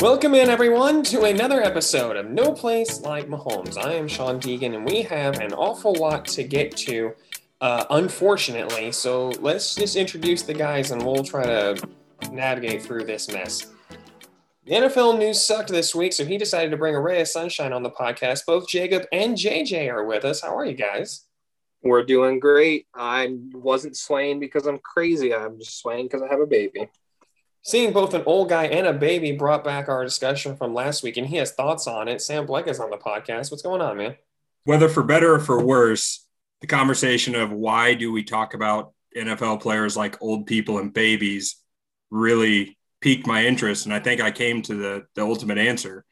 Welcome in, everyone, to another episode of No Place Like Mahomes. I am Sean Deegan, and we have an awful lot to get to, uh, unfortunately. So let's just introduce the guys and we'll try to navigate through this mess. The NFL news sucked this week, so he decided to bring a ray of sunshine on the podcast. Both Jacob and JJ are with us. How are you guys? We're doing great. I wasn't swaying because I'm crazy. I'm just swaying because I have a baby. Seeing both an old guy and a baby brought back our discussion from last week, and he has thoughts on it. Sam Bleck is on the podcast. What's going on, man? Whether for better or for worse, the conversation of why do we talk about NFL players like old people and babies really piqued my interest. And I think I came to the, the ultimate answer.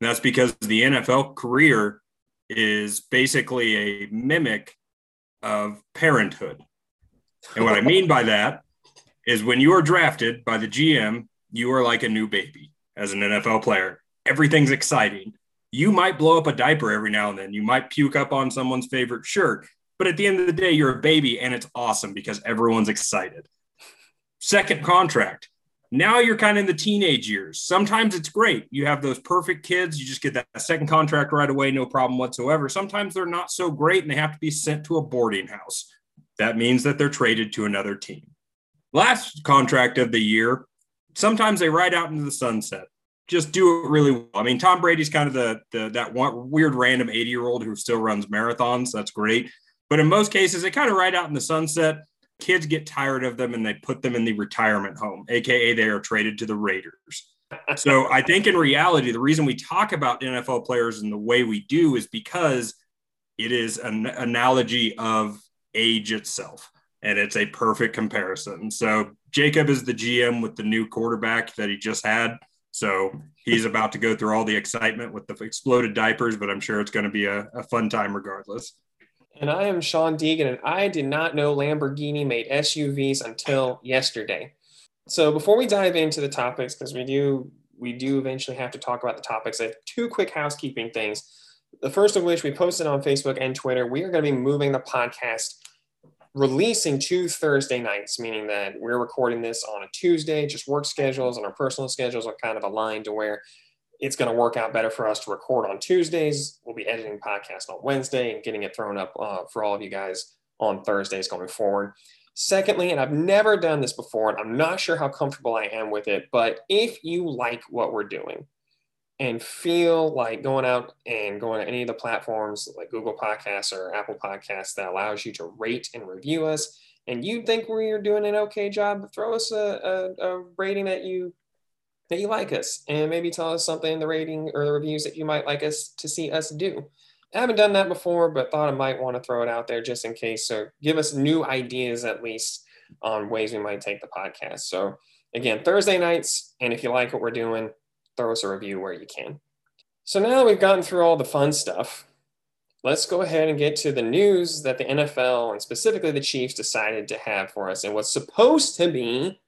And that's because the NFL career is basically a mimic of parenthood. And what I mean by that is when you are drafted by the GM, you are like a new baby as an NFL player. Everything's exciting. You might blow up a diaper every now and then. You might puke up on someone's favorite shirt. But at the end of the day, you're a baby and it's awesome because everyone's excited. Second contract. Now you're kind of in the teenage years. Sometimes it's great. You have those perfect kids. You just get that second contract right away, no problem whatsoever. Sometimes they're not so great and they have to be sent to a boarding house. That means that they're traded to another team last contract of the year, sometimes they ride out into the sunset. Just do it really well. I mean, Tom Brady's kind of the, the that one weird random 80 year old who still runs marathons. That's great. But in most cases, they kind of ride out in the sunset. Kids get tired of them and they put them in the retirement home, aka they are traded to the Raiders. so I think in reality, the reason we talk about NFL players in the way we do is because it is an analogy of age itself and it's a perfect comparison. So Jacob is the GM with the new quarterback that he just had. So he's about to go through all the excitement with the exploded diapers, but I'm sure it's going to be a, a fun time regardless. And I am Sean Deegan, and I did not know Lamborghini made SUVs until yesterday. So before we dive into the topics, because we do we do eventually have to talk about the topics, I have two quick housekeeping things. The first of which we posted on Facebook and Twitter. We are going to be moving the podcast releasing two Thursday nights, meaning that we're recording this on a Tuesday, just work schedules and our personal schedules are kind of aligned to where it's going to work out better for us to record on Tuesdays. We'll be editing podcast on Wednesday and getting it thrown up uh, for all of you guys on Thursdays going forward. Secondly, and I've never done this before, and I'm not sure how comfortable I am with it, but if you like what we're doing, and feel like going out and going to any of the platforms like Google Podcasts or Apple Podcasts that allows you to rate and review us, and you think we're doing an okay job, throw us a, a, a rating that you that you like us, and maybe tell us something in the rating or the reviews that you might like us to see us do. I haven't done that before, but thought I might want to throw it out there just in case. So give us new ideas at least on ways we might take the podcast. So again, Thursday nights, and if you like what we're doing, throw us a review where you can. So now that we've gotten through all the fun stuff, let's go ahead and get to the news that the NFL and specifically the Chiefs decided to have for us and what's supposed to be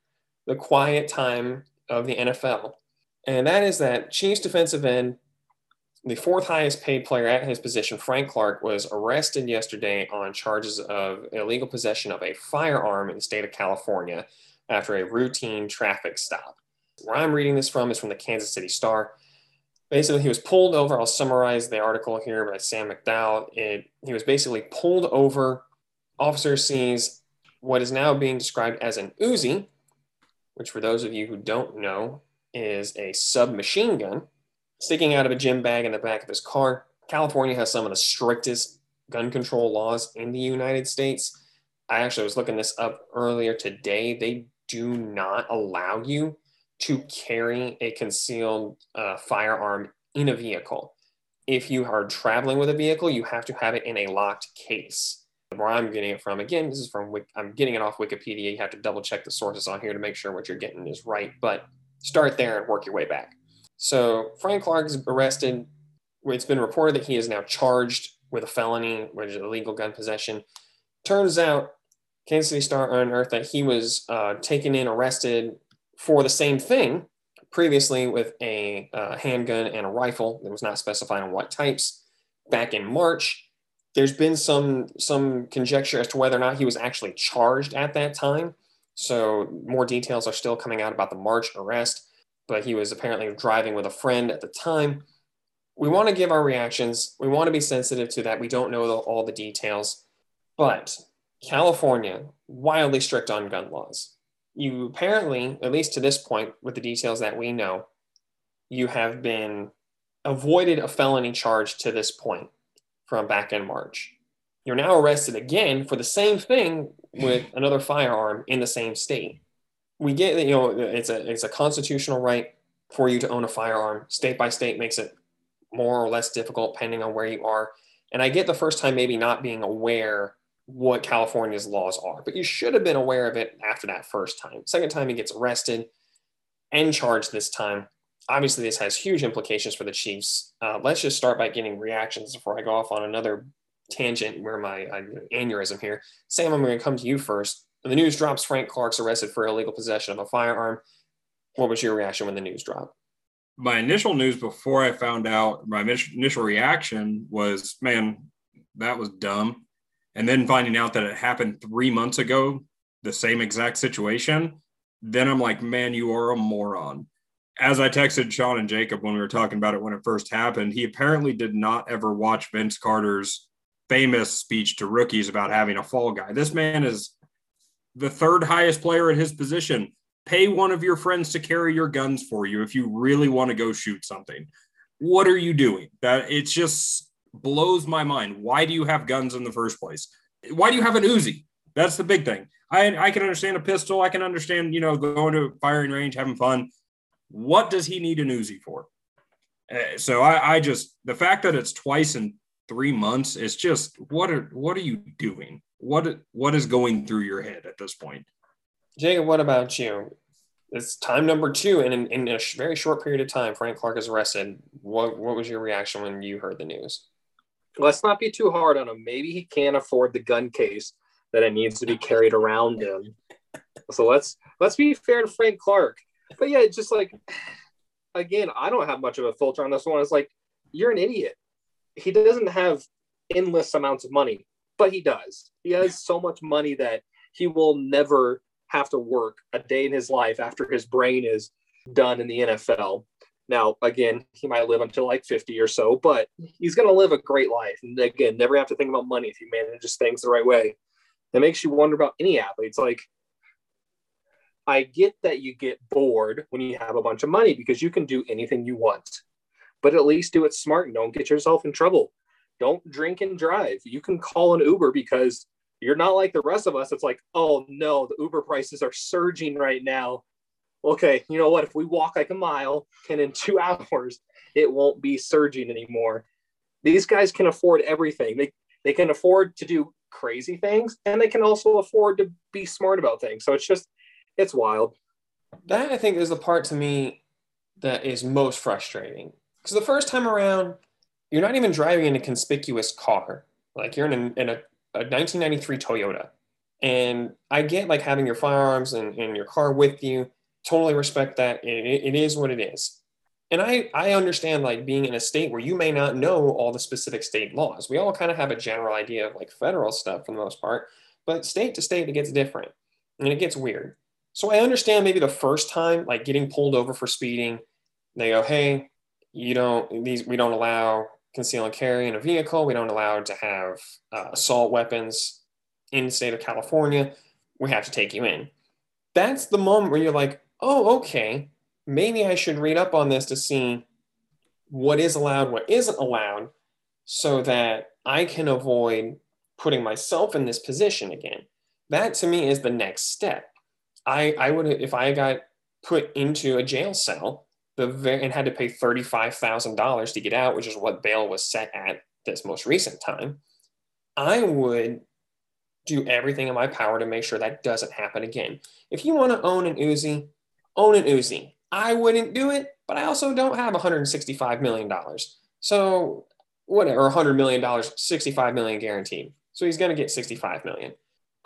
the quiet time of the NFL. And that is that Chiefs defensive end, the fourth highest paid player at his position, Frank Clark, was arrested yesterday on charges of illegal possession of a firearm in the state of California after a routine traffic stop. Where I'm reading this from is from the Kansas City Star. Basically, he was pulled over. I'll summarize the article here by Sam McDowell. It, he was basically pulled over. Officer sees what is now being described as an Uzi, which, for those of you who don't know, is a submachine gun sticking out of a gym bag in the back of his car. California has some of the strictest gun control laws in the United States. I actually was looking this up earlier today. They do not allow you to carry a concealed uh, firearm in a vehicle. If you are traveling with a vehicle, you have to have it in a locked case. Where I'm getting it from, again, this is from, I'm getting it off Wikipedia. You have to double check the sources on here to make sure what you're getting is right, but start there and work your way back. So Frank Clark is arrested. It's been reported that he is now charged with a felony, which is illegal gun possession. Turns out, Kansas City Star unearthed that he was uh, taken in, arrested, for the same thing previously with a uh, handgun and a rifle that was not specified on what types back in March. There's been some some conjecture as to whether or not he was actually charged at that time. So more details are still coming out about the March arrest. but he was apparently driving with a friend at the time. We want to give our reactions. We want to be sensitive to that. We don't know the, all the details, but California, wildly strict on gun laws. You apparently, at least to this point, with the details that we know, you have been avoided a felony charge to this point from back in March. You're now arrested again for the same thing with another firearm in the same state. We get that you know it's a it's a constitutional right for you to own a firearm. State by state makes it more or less difficult depending on where you are. And I get the first time maybe not being aware what California's laws are, but you should have been aware of it after that first time. Second time he gets arrested and charged this time. Obviously, this has huge implications for the Chiefs. Uh, let's just start by getting reactions before I go off on another tangent where my uh, aneurysm here. Sam, I'm going to come to you first. The news drops Frank Clark's arrested for illegal possession of a firearm. What was your reaction when the news dropped? My initial news before I found out, my initial reaction was, man, that was dumb. And then finding out that it happened three months ago, the same exact situation, then I'm like, man, you are a moron. As I texted Sean and Jacob when we were talking about it when it first happened, he apparently did not ever watch Vince Carter's famous speech to rookies about having a fall guy. This man is the third highest player at his position. Pay one of your friends to carry your guns for you if you really want to go shoot something. What are you doing? That it's just blows my mind. Why do you have guns in the first place? Why do you have an Uzi? That's the big thing. I, I can understand a pistol. I can understand, you know, going to firing range, having fun. What does he need an Uzi for? Uh, so I, I just the fact that it's twice in three months is just what are what are you doing? What what is going through your head at this point? Jacob, what about you? It's time number two, in, in a very short period of time, Frank Clark is arrested. What what was your reaction when you heard the news? Let's not be too hard on him. Maybe he can't afford the gun case that it needs to be carried around him. So let's let's be fair to Frank Clark. But yeah, just like again, I don't have much of a filter on this one. It's like you're an idiot he doesn't have endless amounts of money, but he does. He has so much money that he will never have to work a day in his life after his brain is done in the NFL. Now, again, he might live until like 50 or so, but he's going to live a great life. And again, never have to think about money if he manages things the right way. It makes you wonder about any athletes. Like, I get that you get bored when you have a bunch of money because you can do anything you want but at least do it smart and don't get yourself in trouble. Don't drink and drive. You can call an Uber because you're not like the rest of us. It's like, oh no, the Uber prices are surging right now. Okay, you know what? If we walk like a mile and in two hours, it won't be surging anymore. These guys can afford everything. They they can afford to do crazy things and they can also afford to be smart about things. So it's just it's wild. That I think is the part to me that is most frustrating because the first time around, you're not even driving in a conspicuous car. Like you're in a, in a, a 1993 Toyota. And I get like having your firearms and, and your car with you. Totally respect that. It, it is what it is. And I, I understand like being in a state where you may not know all the specific state laws. We all kind of have a general idea of like federal stuff for the most part, but state to state, it gets different and it gets weird. So I understand maybe the first time, like getting pulled over for speeding, they go, hey, you don't these we don't allow conceal and carry in a vehicle. We don't allow to have uh, assault weapons in the state of California. We have to take you in. That's the moment where you're like, oh, okay, maybe I should read up on this to see what is allowed, what isn't allowed, so that I can avoid putting myself in this position again. That to me is the next step. I, I would, if I got put into a jail cell, the and had to pay $35,000 to get out, which is what bail was set at this most recent time, I would do everything in my power to make sure that doesn't happen again. If you want to own an Uzi, own an Uzi. I wouldn't do it, but I also don't have $165 million. So whatever, $100 million, 65 million guaranteed. So he's going to get 65 million.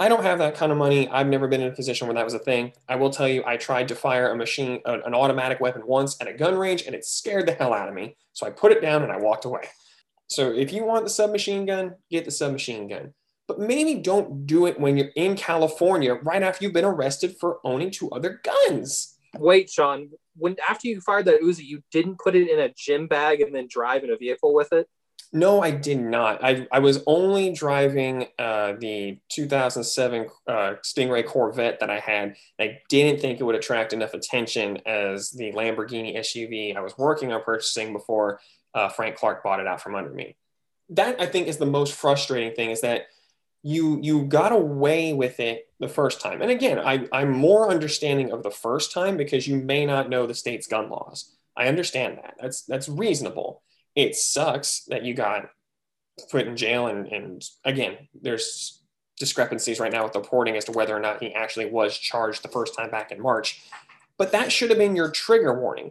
I don't have that kind of money. I've never been in a position where that was a thing. I will tell you, I tried to fire a machine, an automatic weapon once at a gun range, and it scared the hell out of me. So I put it down and I walked away. So if you want the submachine gun, get the submachine gun. But maybe don't do it when you're in California right after you've been arrested for owning two other guns. Wait, Sean. When after you fired that Uzi, you didn't put it in a gym bag and then drive in a vehicle with it. No, I did not. I, I was only driving uh, the 2007 uh, Stingray Corvette that I had. I didn't think it would attract enough attention as the Lamborghini SUV I was working on purchasing before uh, Frank Clark bought it out from under me. That I think is the most frustrating thing is that you you got away with it the first time. And again, I, I'm more understanding of the first time because you may not know the state's gun laws. I understand that. That's that's reasonable it sucks that you got put in jail and, and again there's discrepancies right now with the reporting as to whether or not he actually was charged the first time back in march but that should have been your trigger warning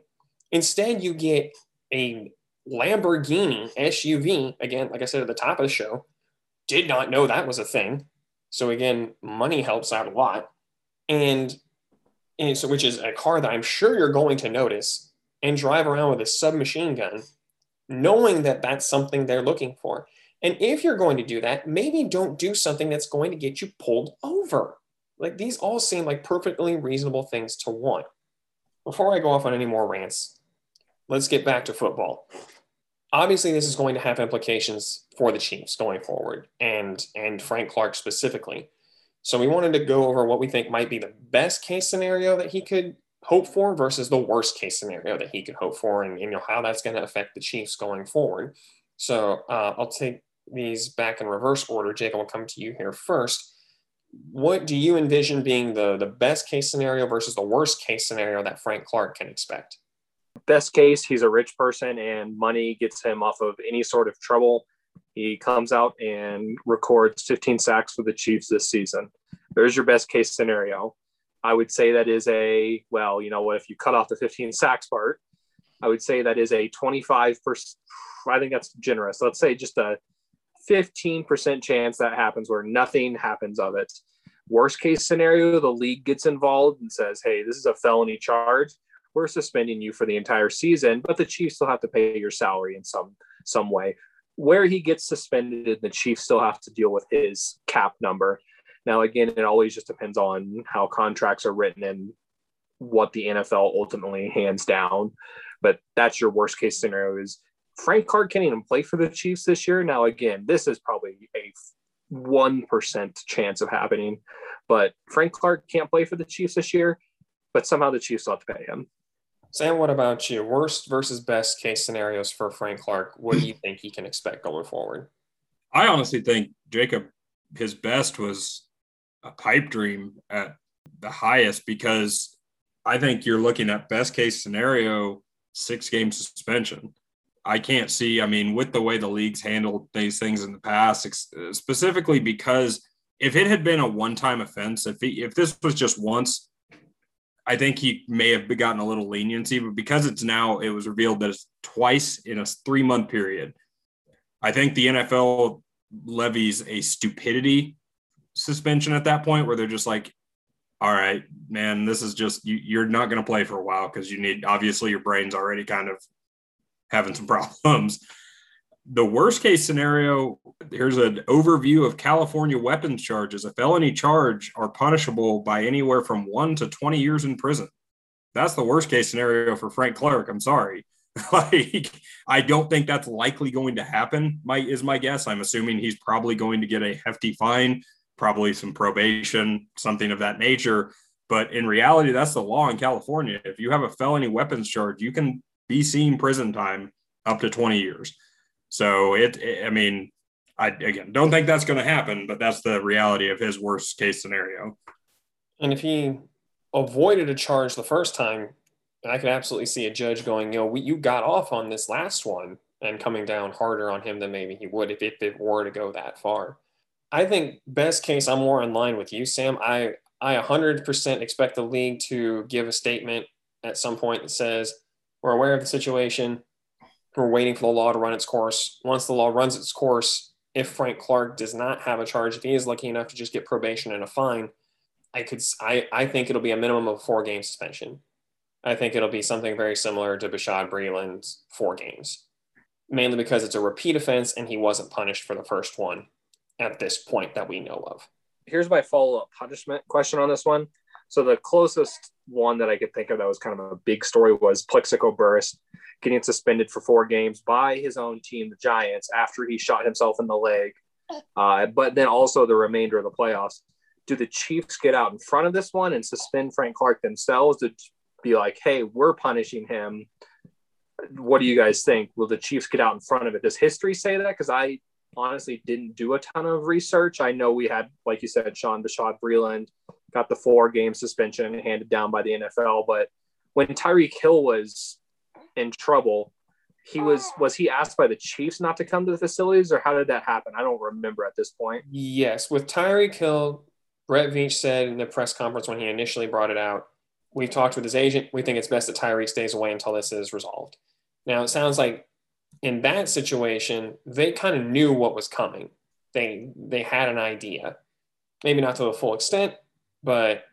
instead you get a lamborghini suv again like i said at the top of the show did not know that was a thing so again money helps out a lot and, and so which is a car that i'm sure you're going to notice and drive around with a submachine gun knowing that that's something they're looking for. And if you're going to do that, maybe don't do something that's going to get you pulled over. Like these all seem like perfectly reasonable things to want. Before I go off on any more rants, let's get back to football. Obviously, this is going to have implications for the Chiefs going forward and and Frank Clark specifically. So we wanted to go over what we think might be the best case scenario that he could hope for versus the worst case scenario that he could hope for and, you know how that's going to affect the Chiefs going forward. So uh, I'll take these back in reverse order. Jake, I'll come to you here first. What do you envision being the, the best case scenario versus the worst case scenario that Frank Clark can expect? Best case, he's a rich person and money gets him off of any sort of trouble. He comes out and records 15 sacks for the Chiefs this season. There's your best case scenario. I would say that is a, well, you know what, if you cut off the 15 sacks part, I would say that is a 25%. I think that's generous. Let's say just a 15% chance that happens where nothing happens of it. Worst case scenario, the league gets involved and says, hey, this is a felony charge. We're suspending you for the entire season, but the Chiefs still have to pay your salary in some some way. Where he gets suspended, the Chiefs still have to deal with his cap number. Now, again, it always just depends on how contracts are written and what the NFL ultimately hands down. But that's your worst case scenario is Frank Clark can't even play for the Chiefs this year. Now, again, this is probably a 1% chance of happening, but Frank Clark can't play for the Chiefs this year, but somehow the Chiefs will have to pay him. Sam, what about you? Worst versus best case scenarios for Frank Clark. What do you think he can expect going forward? I honestly think Jacob, his best was a pipe dream at the highest because I think you're looking at best case scenario six game suspension. I can't see. I mean, with the way the league's handled these things in the past, specifically because if it had been a one time offense, if he, if this was just once, I think he may have gotten a little leniency. But because it's now, it was revealed that it's twice in a three month period. I think the NFL levies a stupidity suspension at that point where they're just like, all right, man, this is just you, you're not going to play for a while because you need obviously your brain's already kind of having some problems. The worst case scenario here's an overview of California weapons charges. A felony charge are punishable by anywhere from one to 20 years in prison. That's the worst case scenario for Frank Clark. I'm sorry. like, I don't think that's likely going to happen. My is my guess. I'm assuming he's probably going to get a hefty fine probably some probation, something of that nature. But in reality, that's the law in California. If you have a felony weapons charge, you can be seen prison time up to 20 years. So it, it I mean, I again don't think that's going to happen, but that's the reality of his worst case scenario. And if he avoided a charge the first time, I could absolutely see a judge going, you know, we, you got off on this last one and coming down harder on him than maybe he would if, if it were to go that far. I think best case, I'm more in line with you, Sam. I I 100% expect the league to give a statement at some point that says we're aware of the situation. We're waiting for the law to run its course. Once the law runs its course, if Frank Clark does not have a charge, if he is lucky enough to just get probation and a fine, I could I, I think it'll be a minimum of four game suspension. I think it'll be something very similar to Bashaud Breeland's four games, mainly because it's a repeat offense and he wasn't punished for the first one at this point that we know of. Here's my follow up punishment question on this one. So the closest one that I could think of that was kind of a big story was Plaxico Burress getting suspended for four games by his own team, the Giants, after he shot himself in the leg. Uh, but then also the remainder of the playoffs. Do the Chiefs get out in front of this one and suspend Frank Clark themselves to be like, hey, we're punishing him? What do you guys think? Will the Chiefs get out in front of it? Does history say that? Because I honestly didn't do a ton of research. I know we had, like you said, Sean Bashaud Breeland got the four game suspension handed down by the NFL. But when Tyreek Hill was in trouble, he was was he asked by the Chiefs not to come to the facilities, or how did that happen? I don't remember at this point. Yes, with Tyreek Hill, Brett Veach said in the press conference when he initially brought it out, we've talked with his agent. We think it's best that Tyreek stays away until this is resolved. Now it sounds like in that situation, they kind of knew what was coming. They they had an idea, maybe not to the full extent, but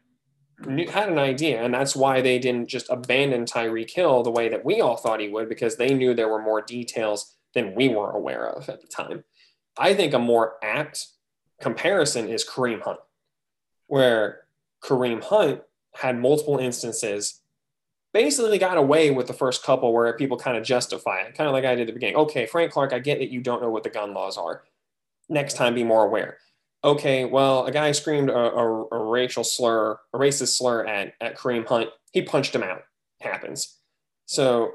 had an idea, and that's why they didn't just abandon Tyreek Hill the way that we all thought he would, because they knew there were more details than we were aware of at the time. I think a more apt comparison is Kareem Hunt, where Kareem Hunt had multiple instances, basically got away with the first couple where people kind of justify it, kind of like I did at the beginning. Okay, Frank Clark, I get that you don't know what the gun laws are. Next time, be more aware okay, well, a guy screamed a, a, a, racial slur, a racist slur at, at Kareem Hunt. He punched him out. Happens. So,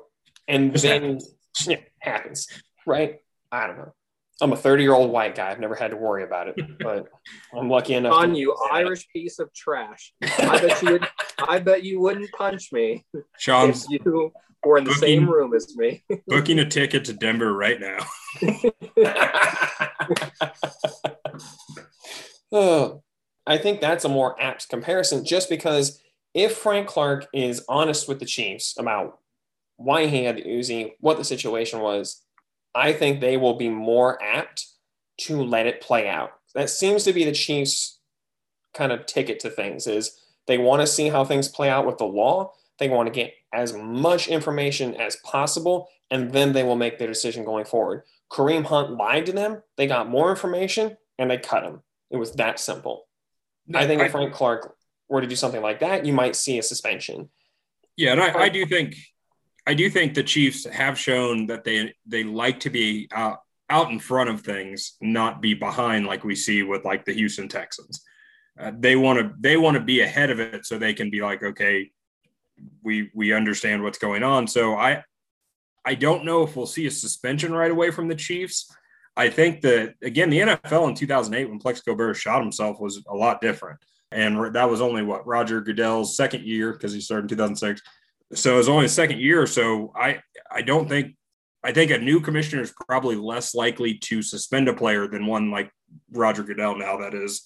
and Just then, happens. yeah, happens, right? I don't know. I'm a 30 year old white guy. I've never had to worry about it, but I'm lucky enough. On you, Irish piece of trash. I bet you would. I bet you wouldn't punch me. Sean's if you were in the booking, same room as me. booking a ticket to Denver right now. Oh, I think that's a more apt comparison just because if Frank Clark is honest with the Chiefs about why he had the Uzi, what the situation was, I think they will be more apt to let it play out. That seems to be the Chiefs' kind of ticket to things is they want to see how things play out with the law. They want to get as much information as possible, and then they will make their decision going forward. Kareem Hunt lied to them. They got more information and they cut him. It was that simple. No, I think I, if Frank Clark were to do something like that, you might see a suspension. Yeah, and I, I do think I do think the Chiefs have shown that they they like to be out, out in front of things, not be behind like we see with like the Houston Texans. Uh, they want to they want to be ahead of it so they can be like, okay, we we understand what's going on. So I I don't know if we'll see a suspension right away from the Chiefs. I think that again, the NFL in 2008 when Plaxico Burress shot himself was a lot different, and that was only what Roger Goodell's second year because he started in 2006. So it was only the second year. So I I don't think I think a new commissioner is probably less likely to suspend a player than one like Roger Goodell now that is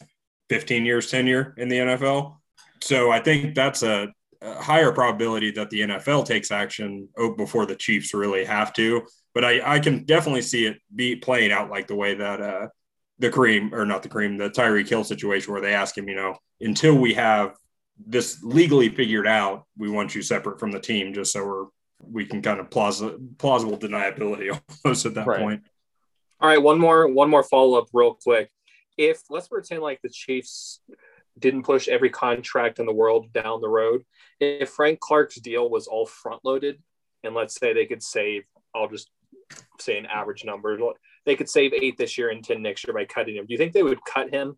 15 years tenure in the NFL. So I think that's a, a higher probability that the NFL takes action before the Chiefs really have to but I, I can definitely see it be playing out like the way that uh, the Kareem or not the Kareem, the Tyreek Hill situation where they ask him, you know, until we have this legally figured out, we want you separate from the team just so we're we can kind of plausible plausible deniability almost at that right. point. All right, one more one more follow up real quick. If let's pretend like the Chiefs didn't push every contract in the world down the road, if Frank Clark's deal was all front loaded, and let's say they could save, I'll just say an average number. They could save eight this year and 10 next year by cutting him. Do you think they would cut him?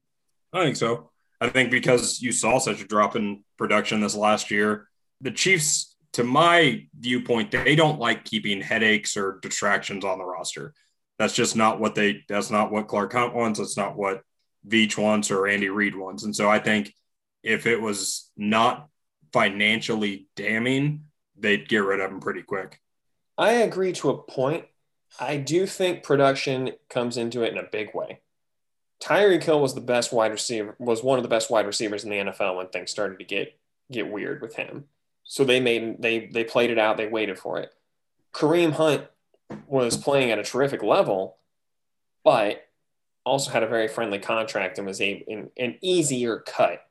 I think so. I think because you saw such a drop in production this last year, the Chiefs, to my viewpoint, they don't like keeping headaches or distractions on the roster. That's just not what they, that's not what Clark Hunt wants. That's not what Veach wants or Andy Reid wants. And so I think if it was not financially damning, they'd get rid of him pretty quick. I agree to a point. I do think production comes into it in a big way. Tyreek Hill was the best wide receiver, was one of the best wide receivers in the NFL when things started to get get weird with him. So they made they they played it out, they waited for it. Kareem Hunt was playing at a terrific level, but also had a very friendly contract and was a, an, easier cut.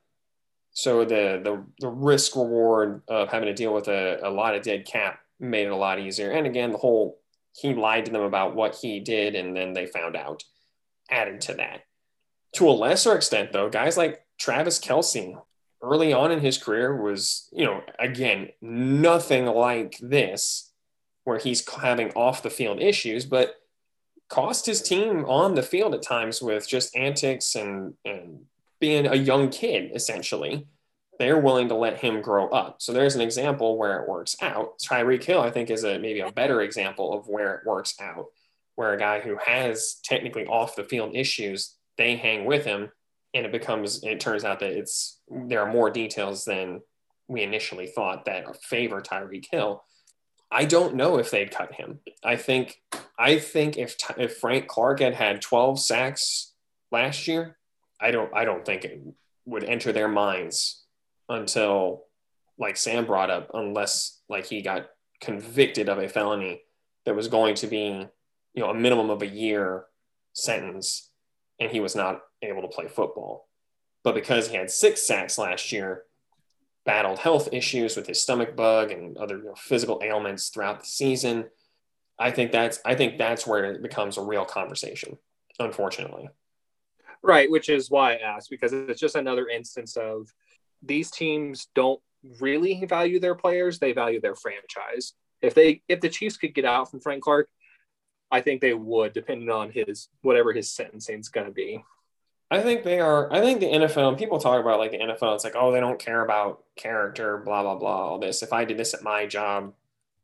So the the the risk reward of having to deal with a, a lot of dead cap made it a lot easier. And again, the whole he lied to them about what he did and then they found out added to that. To a lesser extent, though, guys like Travis Kelce, early on in his career was, you know, again, nothing like this, where he's having off the field issues, but cost his team on the field at times with just antics and, and being a young kid, essentially. They're willing to let him grow up. So there's an example where it works out. Tyreek Hill, I think, is a maybe a better example of where it works out, where a guy who has technically off the field issues, they hang with him and it becomes it turns out that it's there are more details than we initially thought that favor Tyreek Hill. I don't know if they'd cut him. I think I think if if Frank Clark had had 12 sacks last year, I don't I don't think it would enter their minds until like Sam brought up unless like he got convicted of a felony that was going to be you know a minimum of a year sentence and he was not able to play football. But because he had six sacks last year, battled health issues with his stomach bug and other you know, physical ailments throughout the season, I think that's I think that's where it becomes a real conversation, unfortunately. Right, which is why I asked because it's just another instance of these teams don't really value their players; they value their franchise. If they if the Chiefs could get out from Frank Clark, I think they would, depending on his whatever his sentencing is going to be. I think they are. I think the NFL. People talk about like the NFL. It's like, oh, they don't care about character, blah blah blah. All this. If I did this at my job,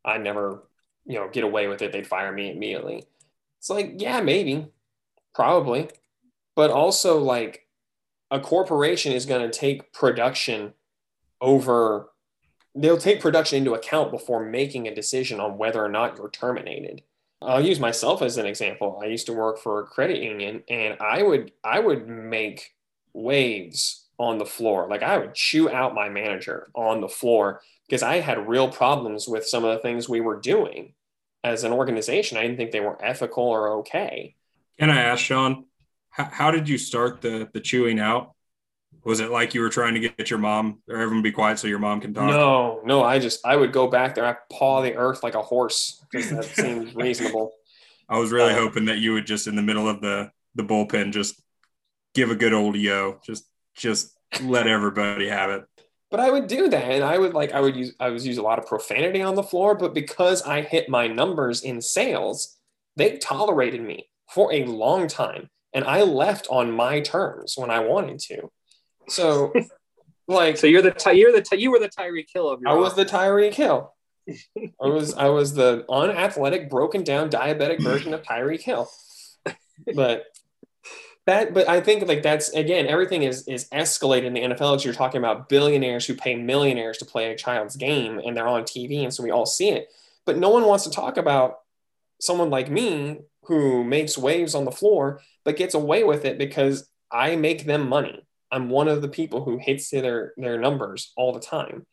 I never, you know, get away with it. They'd fire me immediately. It's like, yeah, maybe, probably, but also like a corporation is going to take production over. They'll take production into account before making a decision on whether or not you're terminated. I'll use myself as an example. I used to work for a credit union and I would I would make waves on the floor. Like I would chew out my manager on the floor because I had real problems with some of the things we were doing as an organization. I didn't think they were ethical or okay. Can I ask Sean, how, how did you start the the chewing out? Was it like you were trying to get your mom or everyone be quiet so your mom can talk? No, no. I just I would go back there, I paw the earth like a horse that seems reasonable. I was really um, hoping that you would just in the middle of the the bullpen just give a good old yo, just just let everybody have it. But I would do that, and I would like I would use I was use a lot of profanity on the floor, but because I hit my numbers in sales, they tolerated me for a long time, and I left on my terms when I wanted to. So, like, so you're the ty- you're the ty- you were the Tyreek Hill of your. I was the Tyreek Hill. I was I was the unathletic, broken down, diabetic version of Tyreek Hill. But that, but I think like that's again, everything is is escalated in the NFL. You're talking about billionaires who pay millionaires to play a child's game, and they're on TV, and so we all see it. But no one wants to talk about someone like me who makes waves on the floor, but gets away with it because I make them money. I'm one of the people who hits their their numbers all the time.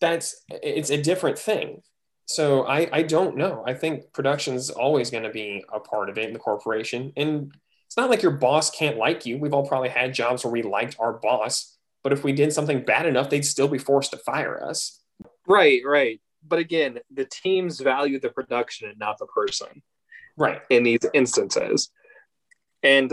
That's it's a different thing. So I I don't know. I think production's always going to be a part of it in the corporation, and it's not like your boss can't like you. We've all probably had jobs where we liked our boss, but if we did something bad enough, they'd still be forced to fire us. Right, right. But again, the teams value the production and not the person. Right. In these instances. And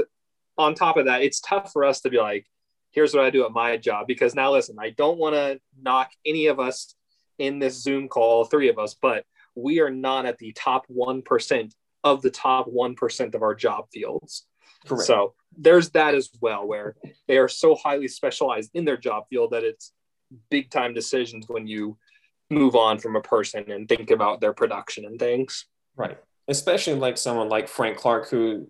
on top of that, it's tough for us to be like, here's what I do at my job. Because now, listen, I don't want to knock any of us in this Zoom call, three of us, but we are not at the top 1% of the top 1% of our job fields. Correct. So there's that as well, where they are so highly specialized in their job field that it's big time decisions when you move on from a person and think about their production and things. Right. Especially like someone like Frank Clark, who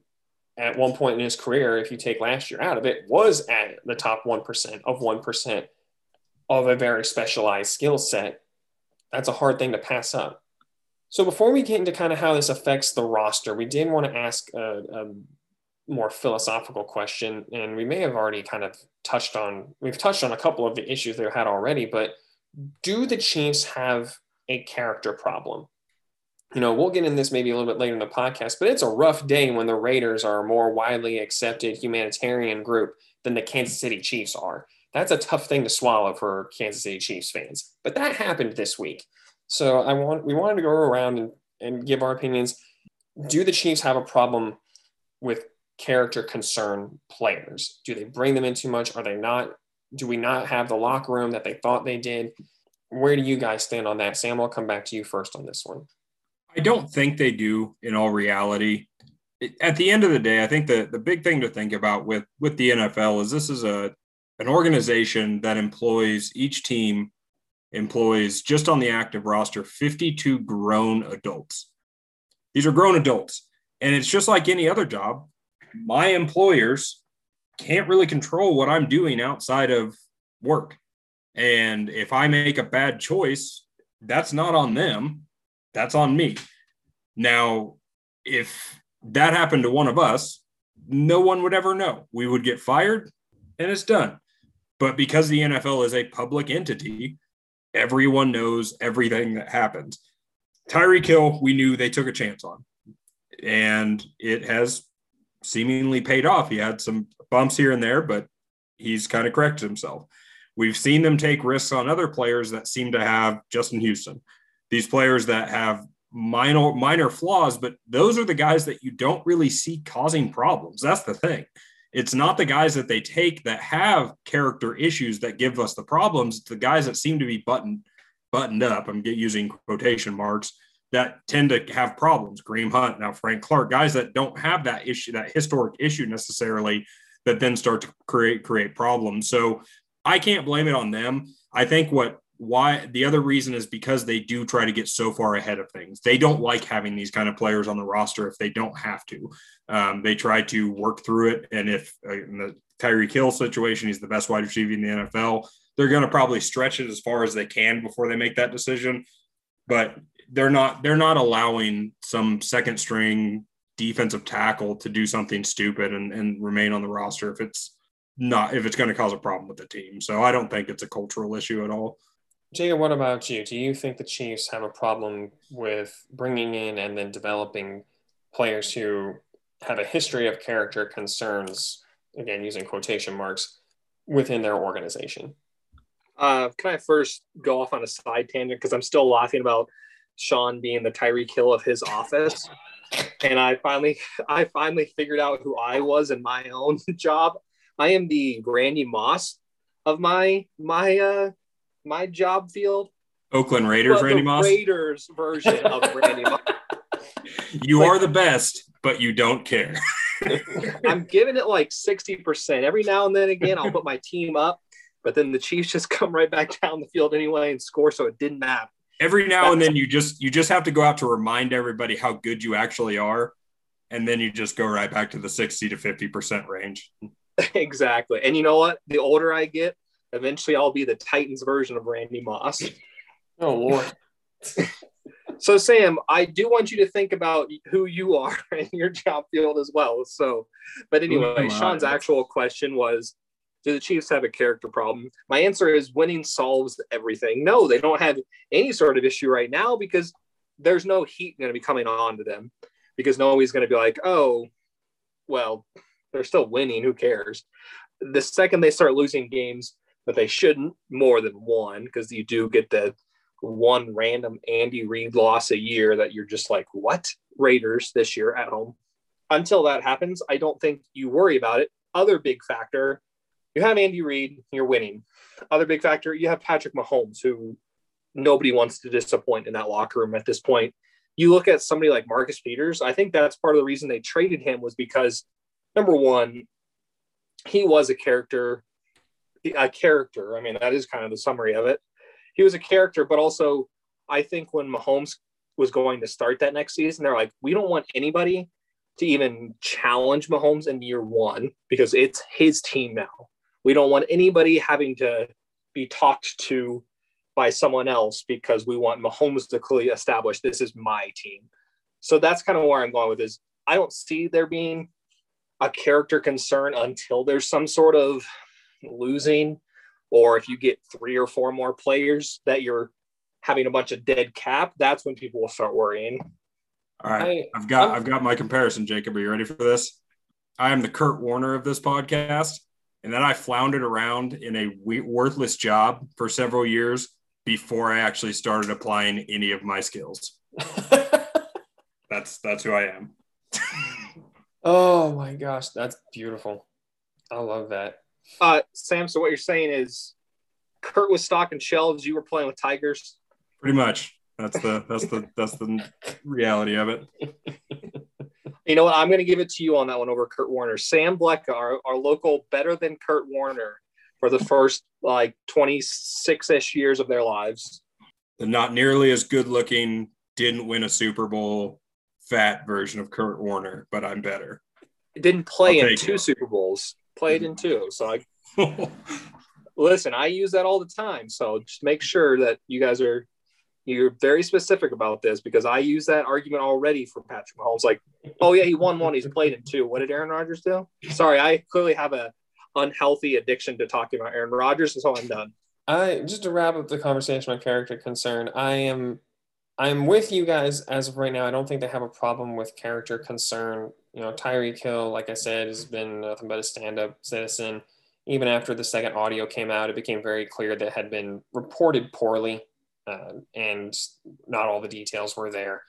at one point in his career, if you take last year out of it, was at the top 1% of 1% of a very specialized skill set. That's a hard thing to pass up. So before we get into kind of how this affects the roster, we did want to ask a, a more philosophical question, and we may have already kind of touched on, we've touched on a couple of the issues they've had already, but do the Chiefs have a character problem? you know, we'll get in this maybe a little bit later in the podcast, but it's a rough day when the Raiders are a more widely accepted humanitarian group than the Kansas City Chiefs are. That's a tough thing to swallow for Kansas City Chiefs fans. But that happened this week. So I want we wanted to go around and, and give our opinions. Do the Chiefs have a problem with character concern players? Do they bring them in too much? Are they not Do we not have the locker room that they thought they did? Where do you guys stand on that? Sam, I'll come back to you first on this one. I don't think they do in all reality. At the end of the day, I think the, the big thing to think about with, with the NFL is this is a an organization that employs each team employs just on the active roster 52 grown adults. These are grown adults. And it's just like any other job. My employers can't really control what I'm doing outside of work. And if I make a bad choice, that's not on them, that's on me. Now, if that happened to one of us, no one would ever know. We would get fired and it's done. But because the NFL is a public entity, everyone knows everything that happens. Tyreek Hill, we knew they took a chance on, and it has seemingly paid off. He had some bumps here and there, but he's kind of corrected himself. We've seen them take risks on other players that seem to have Justin Houston, these players that have minor minor flaws, but those are the guys that you don't really see causing problems. That's the thing. It's not the guys that they take that have character issues that give us the problems. It's the guys that seem to be buttoned buttoned up. I'm using quotation marks that tend to have problems. Kareem Hunt, now Frank Clark, guys that don't have that issue, that historic issue necessarily, that then start to create create problems. So I can't blame it on them. I think what why the other reason is because they do try to get so far ahead of things. They don't like having these kind of players on the roster if they don't have to. Um, they try to work through it, and if uh, in the Tyreek Hill situation, he's the best wide receiver in the NFL. They're going to probably stretch it as far as they can before they make that decision, but they're not they're not allowing some second string defensive tackle to do something stupid and, and remain on the roster if it's not if it's going to cause a problem with the team. So I don't think it's a cultural issue at all. Jacob, what about you? Do you think the Chiefs have a problem with bringing in and then developing players who have a history of character concerns, again, using quotation marks, within their organization? Uh, can I first go off on a side tangent? Because I'm still laughing about Sean being the Tyreek Hill of his office. and I finally, I finally figured out who I was in my own job. I am the Randy Moss of my my uh, my job field. Oakland Raiders, Randy Moss. Raiders version of Randy Moss. You like, are the best, but you don't care. I'm giving it like 60%. Every now and then again, I'll put my team up, but then the Chiefs just come right back down the field anyway and score, so it didn't matter. Every now and then you just you just have to go out to remind everybody how good you actually are. And then you just go right back to the 60 to 50% range. Exactly. And you know what? The older I get, Eventually, I'll be the Titans version of Randy Moss. Oh Lord. so Sam, I do want you to think about who you are in your job field as well. So, but anyway, Sean's actual question was, do the Chiefs have a character problem? My answer is winning solves everything. No, they don't have any sort of issue right now because there's no heat going to be coming on to them because nobody's going to be like, oh, well, they're still winning. Who cares? The second they start losing games, but they shouldn't more than one because you do get the one random Andy Reid loss a year that you're just like, what? Raiders this year at home. Until that happens, I don't think you worry about it. Other big factor, you have Andy Reid, you're winning. Other big factor, you have Patrick Mahomes, who nobody wants to disappoint in that locker room at this point. You look at somebody like Marcus Peters, I think that's part of the reason they traded him was because number one, he was a character a character. I mean, that is kind of the summary of it. He was a character, but also I think when Mahomes was going to start that next season, they're like, we don't want anybody to even challenge Mahomes in year one because it's his team now. We don't want anybody having to be talked to by someone else because we want Mahomes to clearly establish this is my team. So that's kind of where I'm going with this. I don't see there being a character concern until there's some sort of losing, or if you get three or four more players that you're having a bunch of dead cap, that's when people will start worrying. All right, I, have got i have got my comparison, Jacob. Are you ready for this? I am the Kurt Warner of this podcast, and then I floundered around in a worthless job for several years before I actually started applying any of my skills. that's that's who I am. oh my gosh, that's beautiful. I love that. Uh, Sam, so what you're saying is Kurt was stocking shelves, you were playing with tigers? Pretty much. That's the that's the that's the reality of it. You know what? I'm going to give it to you on that one over Kurt Warner. Sam Blecka, our, our local better than Kurt Warner for the first like 26 ish years of their lives. The not nearly as good looking, didn't win a Super Bowl, fat version of Kurt Warner, but I'm better. It didn't play I'll in two it. Super Bowls, played in two. So I listen, I use that all the time. So just make sure that you guys are you're very specific about this because I use that argument already for Patrick Mahomes. Like, oh yeah, he won one, he's played in two. What did Aaron Rodgers do? Sorry, I clearly have a unhealthy addiction to talking about Aaron Rodgers, so I'm done. I just to wrap up the conversation on character concern, I am I'm with you guys as of right now. I don't think they have a problem with character concern. You know, Tyreek Hill, like I said, has been nothing but a stand-up citizen. Even after the second audio came out, it became very clear that it had been reported poorly, uh, and not all the details were there.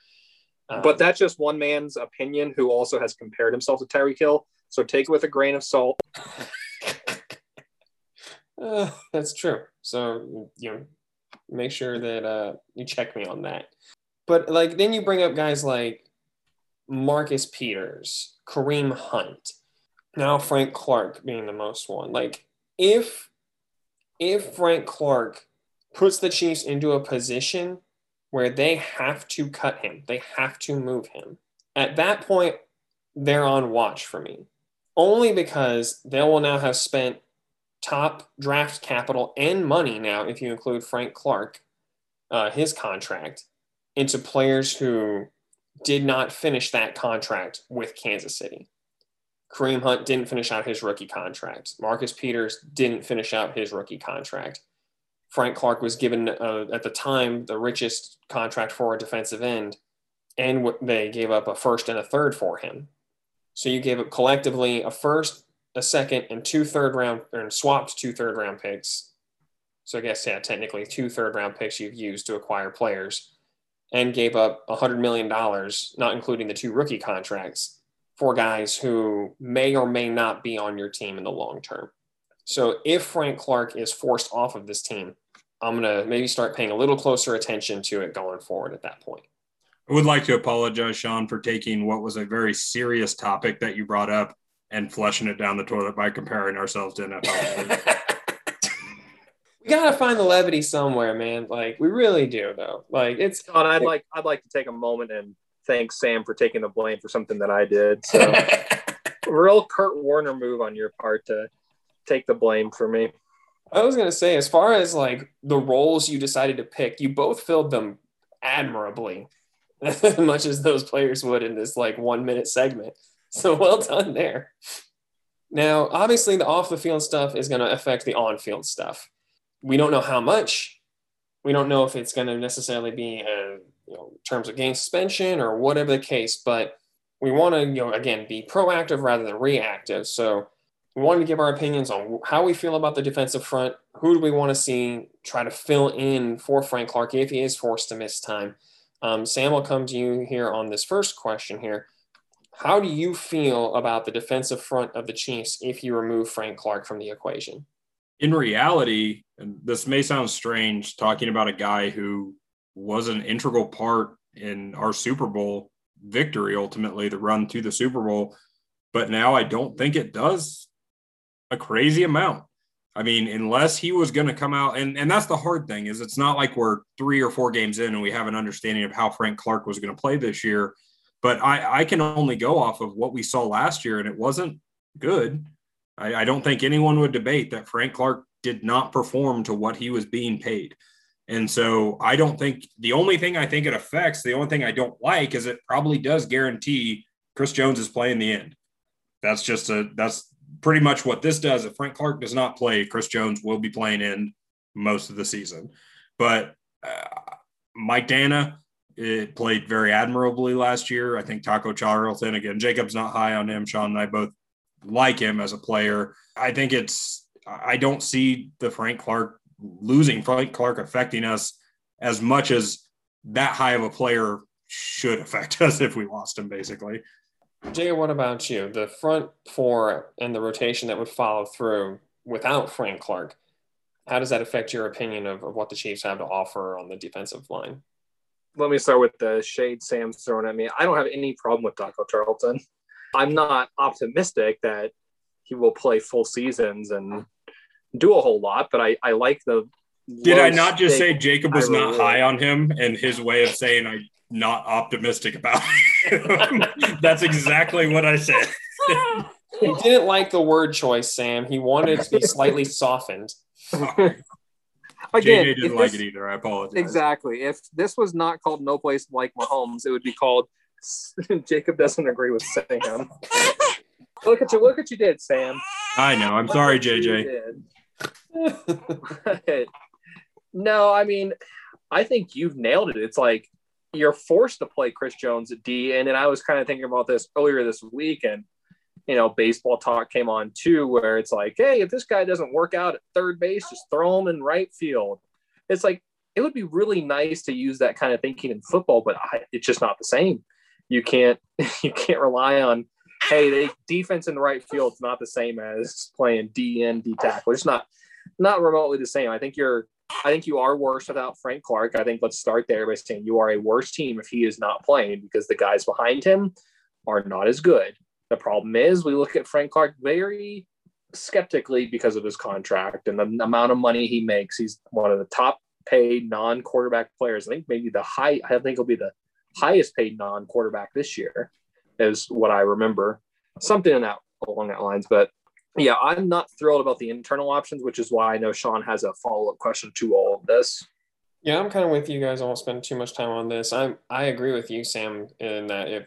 Um, But that's just one man's opinion who also has compared himself to Tyreek Hill. So take it with a grain of salt. Uh, that's true. So you know, make sure that uh, you check me on that. But like then you bring up guys like Marcus Peters, Kareem Hunt, now Frank Clark being the most one. Like if if Frank Clark puts the Chiefs into a position where they have to cut him, they have to move him. At that point, they're on watch for me. Only because they will now have spent top draft capital and money now, if you include Frank Clark, uh, his contract, into players who did not finish that contract with Kansas City. Kareem Hunt didn't finish out his rookie contract. Marcus Peters didn't finish out his rookie contract. Frank Clark was given, uh, at the time, the richest contract for a defensive end, and they gave up a first and a third for him. So you gave up collectively a first, a second, and two third round, or swapped two third round picks. So I guess, yeah, technically two third round picks you've used to acquire players and gave up a $100 million, not including the two rookie contracts, for guys who may or may not be on your team in the long term. So if Frank Clark is forced off of this team, I'm going to maybe start paying a little closer attention to it going forward at that point. I would like to apologize, Sean, for taking what was a very serious topic that you brought up and flushing it down the toilet by comparing ourselves to NFL. we gotta find the levity somewhere, man. Like we really do, though. Like it's. John, I'd like I'd like to take a moment and thank Sam for taking the blame for something that I did. So real Kurt Warner move on your part to take the blame for me. I was gonna say, as far as like the roles you decided to pick, you both filled them admirably, as much as those players would in this like one minute segment. So well done there. Now, obviously, the off the field stuff is going to affect the on field stuff. We don't know how much. We don't know if it's going to necessarily be a, you know, terms of game suspension or whatever the case. But we want to, you know, again, be proactive rather than reactive. So we wanted to give our opinions on how we feel about the defensive front. Who do we want to see try to fill in for Frank Clark if he is forced to miss time? Um, Sam will come to you here on this first question here. How do you feel about the defensive front of the Chiefs if you remove Frank Clark from the equation? In reality, and this may sound strange talking about a guy who was an integral part in our Super Bowl victory, ultimately, the run to the Super Bowl. But now I don't think it does a crazy amount. I mean, unless he was going to come out, and, and that's the hard thing is it's not like we're three or four games in and we have an understanding of how Frank Clark was going to play this year. But I, I can only go off of what we saw last year, and it wasn't good. I, I don't think anyone would debate that Frank Clark did not perform to what he was being paid. And so I don't think the only thing I think it affects, the only thing I don't like is it probably does guarantee Chris Jones is playing the end. That's just a that's pretty much what this does. If Frank Clark does not play, Chris Jones will be playing in most of the season. But uh, Mike Danna it played very admirably last year. I think Taco Charlton again. Jacob's not high on him. Sean and I both like him as a player. I think it's. I don't see the Frank Clark losing Frank Clark affecting us as much as that high of a player should affect us if we lost him, basically. Jay, what about you? The front four and the rotation that would follow through. without Frank Clark. How does that affect your opinion of, of what the Chiefs have to offer on the defensive line? Let me start with the shade Sam's throwing at me. I don't have any problem with Taco Charlton. I'm not optimistic that he will play full seasons and do a whole lot, but I, I like the. Did I not just say Jacob was not high on him and his way of saying I'm not optimistic about him? That's exactly what I said. he didn't like the word choice, Sam. He wanted it to be slightly softened. Again, JJ didn't if like this- it either. I apologize. Exactly. If this was not called No Place Like Mahomes, it would be called Jacob doesn't agree with Sam. look at you! Look what you did, Sam. I know. I'm sorry, Look what you JJ. did. no, I mean, I think you've nailed it. It's like you're forced to play Chris Jones at D, and, and I was kind of thinking about this earlier this week, and you know, baseball talk came on too, where it's like, hey, if this guy doesn't work out at third base, just throw him in right field. It's like it would be really nice to use that kind of thinking in football, but I, it's just not the same. You can't you can't rely on hey, they defense in the right field is not the same as playing D and D tackle. It's not not remotely the same. I think you're I think you are worse without Frank Clark. I think let's start there by saying you are a worse team if he is not playing because the guys behind him are not as good. The problem is we look at Frank Clark very skeptically because of his contract and the amount of money he makes. He's one of the top paid non-quarterback players. I think maybe the high I think he'll be the highest paid non-quarterback this year is what I remember. Something in that along that lines. But yeah, I'm not thrilled about the internal options, which is why I know Sean has a follow-up question to all of this. Yeah, I'm kind of with you guys. I won't spend too much time on this. I I agree with you, Sam, in that if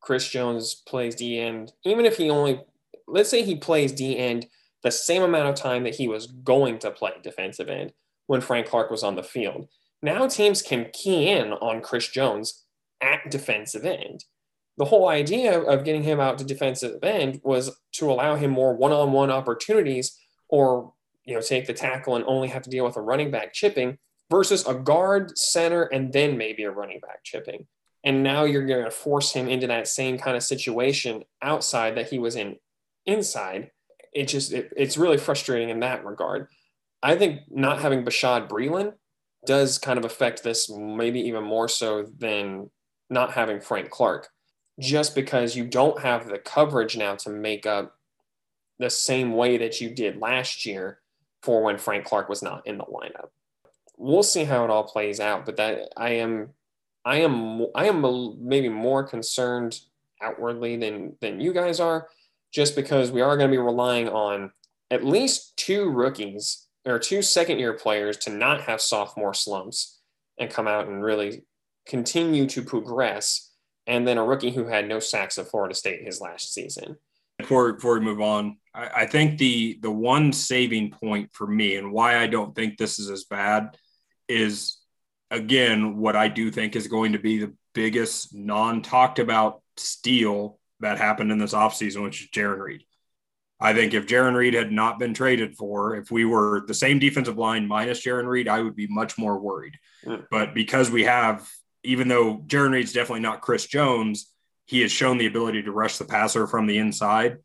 Chris Jones plays D end, even if he only let's say he plays D end the same amount of time that he was going to play defensive end when Frank Clark was on the field. Now teams can key in on Chris Jones at defensive end. The whole idea of getting him out to defensive end was to allow him more one-on-one opportunities or you know take the tackle and only have to deal with a running back chipping versus a guard, center, and then maybe a running back chipping. And now you're going to force him into that same kind of situation outside that he was in inside. It just it, it's really frustrating in that regard. I think not having Bashaud Breeland does kind of affect this maybe even more so than not having Frank Clark, just because you don't have the coverage now to make up the same way that you did last year for when Frank Clark was not in the lineup. We'll see how it all plays out, but that I am, I am, I am maybe more concerned outwardly than than you guys are, just because we are going to be relying on at least two rookies or two second year players to not have sophomore slumps and come out and really continue to progress, and then a rookie who had no sacks at Florida State his last season. Before before we move on, I, I think the the one saving point for me and why I don't think this is as bad is again what I do think is going to be the biggest non talked about steal that happened in this offseason, which is Jarran Reed. I think if Jarran Reed had not been traded for, if we were the same defensive line minus Jarran Reed, I would be much more worried. Mm. But because we have, even though Jarran Reed's definitely not Chris Jones, he has shown the ability to rush the passer from the inside.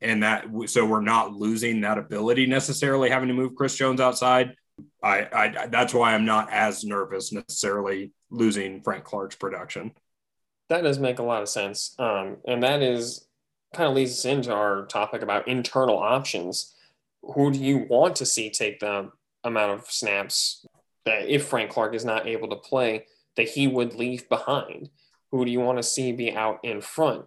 And that, so we're not losing that ability necessarily having to move Chris Jones outside. I, I that's why I'm not as nervous necessarily losing Frank Clark's production. That does make a lot of sense. Um, and that is kind of leads us into our topic about internal options. Who do you want to see take the amount of snaps that if Frank Clark is not able to play, that he would leave behind? Who do you want to see be out in front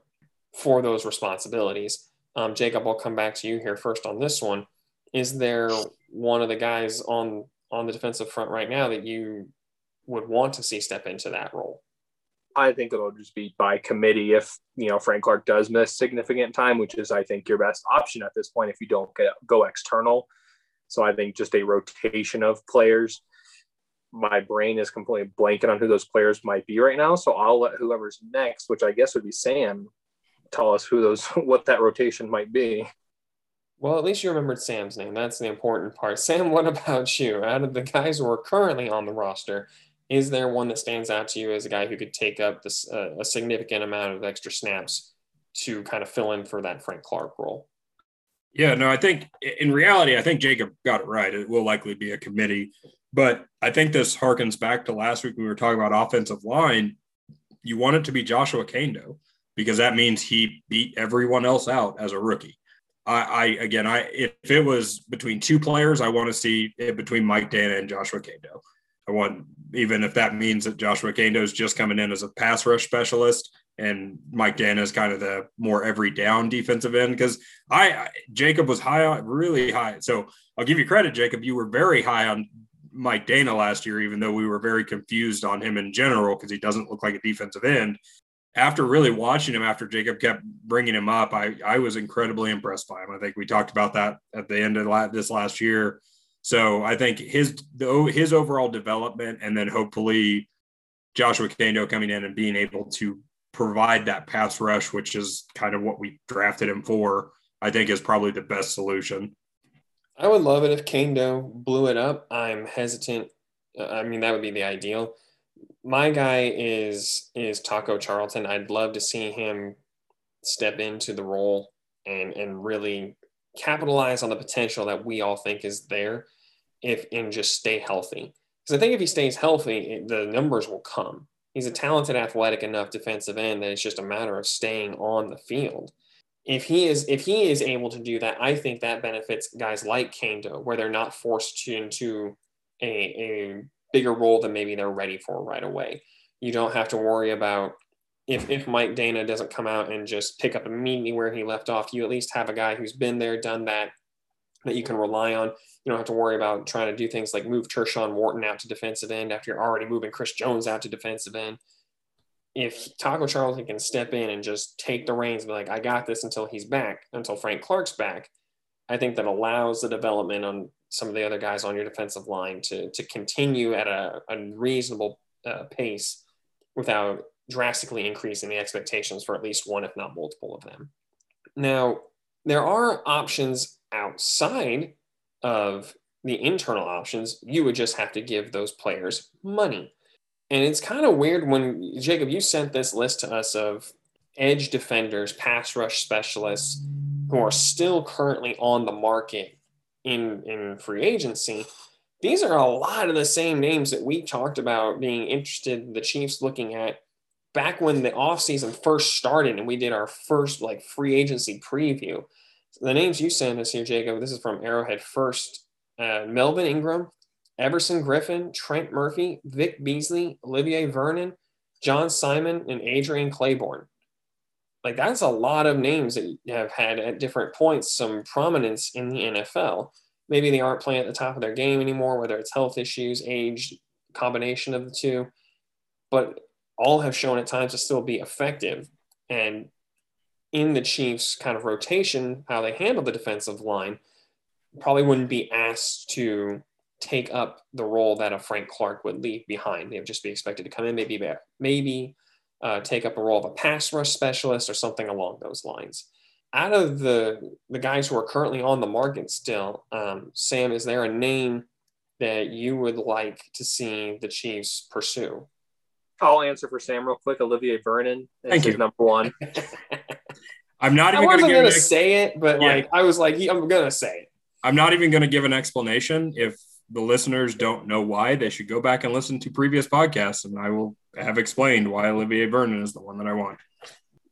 for those responsibilities? Um, Jacob, I'll come back to you here first on this one. Is there one of the guys on on the defensive front right now that you would want to see step into that role? I think it'll just be by committee if you know Frank Clark does miss significant time, which is I think your best option at this point if you don't get go external. So I think just a rotation of players. My brain is completely blanking on who those players might be right now, so I'll let whoever's next, which I guess would be Sam, tell us who those what that rotation might be. Well, at least you remembered Sam's name. That's the important part. Sam, what about you? Out of the guys who are currently on the roster, is there one that stands out to you as a guy who could take up this uh, a significant amount of extra snaps to kind of fill in for that Frank Clark role? Yeah, no, I think in reality, I think Jacob got it right. It will likely be a committee. But I think this harkens back to last week when we were talking about offensive line. You want it to be Joshua Kaindoh because that means he beat everyone else out as a rookie. I, I again, I if it was between two players, I want to see it between Mike Danna and Joshua Kaindoh. I want even if that means that Joshua Kaindoh is just coming in as a pass rush specialist and Mike Danna is kind of the more every down defensive end because I, I Jacob was high on really high. So I'll give you credit, Jacob. You were very high on Mike Danna last year, even though we were very confused on him in general because he doesn't look like a defensive end. After really watching him, after Jacob kept bringing him up, I, I was incredibly impressed by him. I think we talked about that at the end of this last year. So I think his his overall development, and then hopefully Joshua Kaindoh coming in and being able to provide that pass rush, which is kind of what we drafted him for, I think is probably the best solution. I would love it if Kaindoh blew it up. I'm hesitant. Uh, I mean, that would be the ideal. My guy is is Taco Charlton. I'd love to see him step into the role and and really capitalize on the potential that we all think is there if and just stay healthy. Because I think if he stays healthy, it, the numbers will come. He's a talented, athletic enough defensive end that it's just a matter of staying on the field if he is if he is able to do that, I think that benefits guys like Kaindoh, where they're not forced to, into a, a bigger role than maybe they're ready for right away. You don't have to worry about if if Mike Danna doesn't come out and just pick up immediately where he left off. You at least have a guy who's been there, done that, that you can rely on. You don't have to worry about trying to do things like move Tershawn Wharton out to defensive end after you're already moving Chris Jones out to defensive end if Taco Charlton can step in and just take the reins, be like, I got this until he's back, until Frank Clark's back, I think that allows the development on some of the other guys on your defensive line to, to continue at a, a reasonable uh, pace without drastically increasing the expectations for at least one, if not multiple of them. Now, there are options outside of the internal options. You would just have to give those players money. And it's kind of weird when Jacob, you sent this list to us of edge defenders, pass rush specialists who are still currently on the market in, in free agency. These are a lot of the same names that we talked about being interested, the Chiefs looking at back when the offseason first started and we did our first like free agency preview. So the names you sent us here, Jacob, this is from Arrowhead First. Uh, Melvin Ingram, Everson Griffen, Trent Murphy, Vic Beasley, Olivier Vernon, John Simon, and Adrian Clayborn. Like that's a lot of names that have had at different points some prominence in the NFL. Maybe they aren't playing at the top of their game anymore, whether it's health issues, age, combination of the two, but all have shown at times to still be effective. And in the Chiefs' kind of rotation, how they handle the defensive line, probably wouldn't be asked to take up the role that a Frank Clark would leave behind. They would just be expected to come in, maybe maybe uh, take up a role of a pass rush specialist or something along those lines. Out of the the guys who are currently on the market still, um, Sam, is there a name that you would like to see the Chiefs pursue? I'll answer for Sam real quick. Olivier Vernon is Thank his you. number one. I'm not I even wasn't going gonna to say it, but Yeah. like I was like, I'm gonna say it. I'm not even going to give an explanation. If the listeners don't know why, they should go back and listen to previous podcasts, and I will have explained why Olivier Vernon is the one that I want.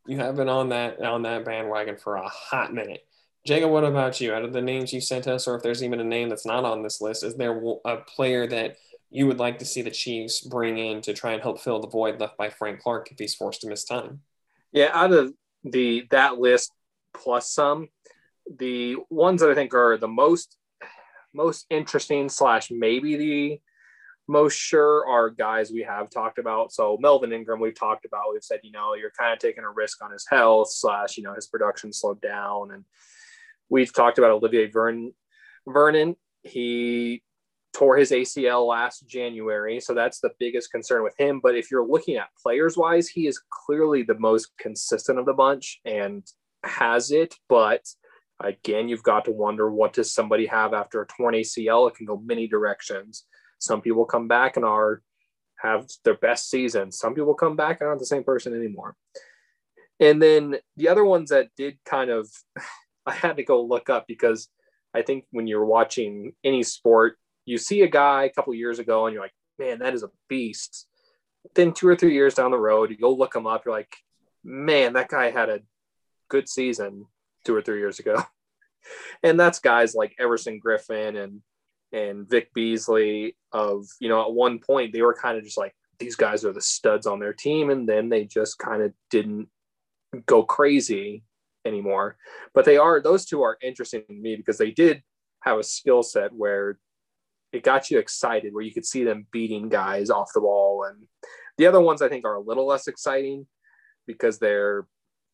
You have been on that on that bandwagon for a hot minute. Jacob, what about you? Out of the names you sent us, or if there's even a name that's not on this list, is there a player that you would like to see the Chiefs bring in to try and help fill the void left by Frank Clark if he's forced to miss time? Yeah, out of the that list plus some, the ones that I think are the most most interesting slash maybe the most sure are guys we have talked about. So Melvin Ingram, we've talked about. We've said, you know, you're kind of taking a risk on his health slash, you know, his production slowed down. And we've talked about Olivier Vernon. Vernon, he tore his ACL last January, so that's the biggest concern with him. But if you're looking at players wise, he is clearly the most consistent of the bunch and has it. But again, you've got to wonder what does somebody have after a torn ACL? It can go many directions. Some people come back and are have their best season. Some people come back and aren't the same person anymore. And then the other ones that did kind of I had to go look up because I think when you're watching any sport, you see a guy a couple years ago and you're like, man, that is a beast. Then two or three years down the road, you go look him up, you're like, man, that guy had a good season two or three years ago. and that's guys like Everson Griffen and and Vic Beasley of, you know, at one point they were kind of just like, these guys are the studs on their team. And then they just kind of didn't go crazy anymore. But they are, those two are interesting to me because they did have a skill set where it got you excited, where you could see them beating guys off the ball. And the other ones I think are a little less exciting because they're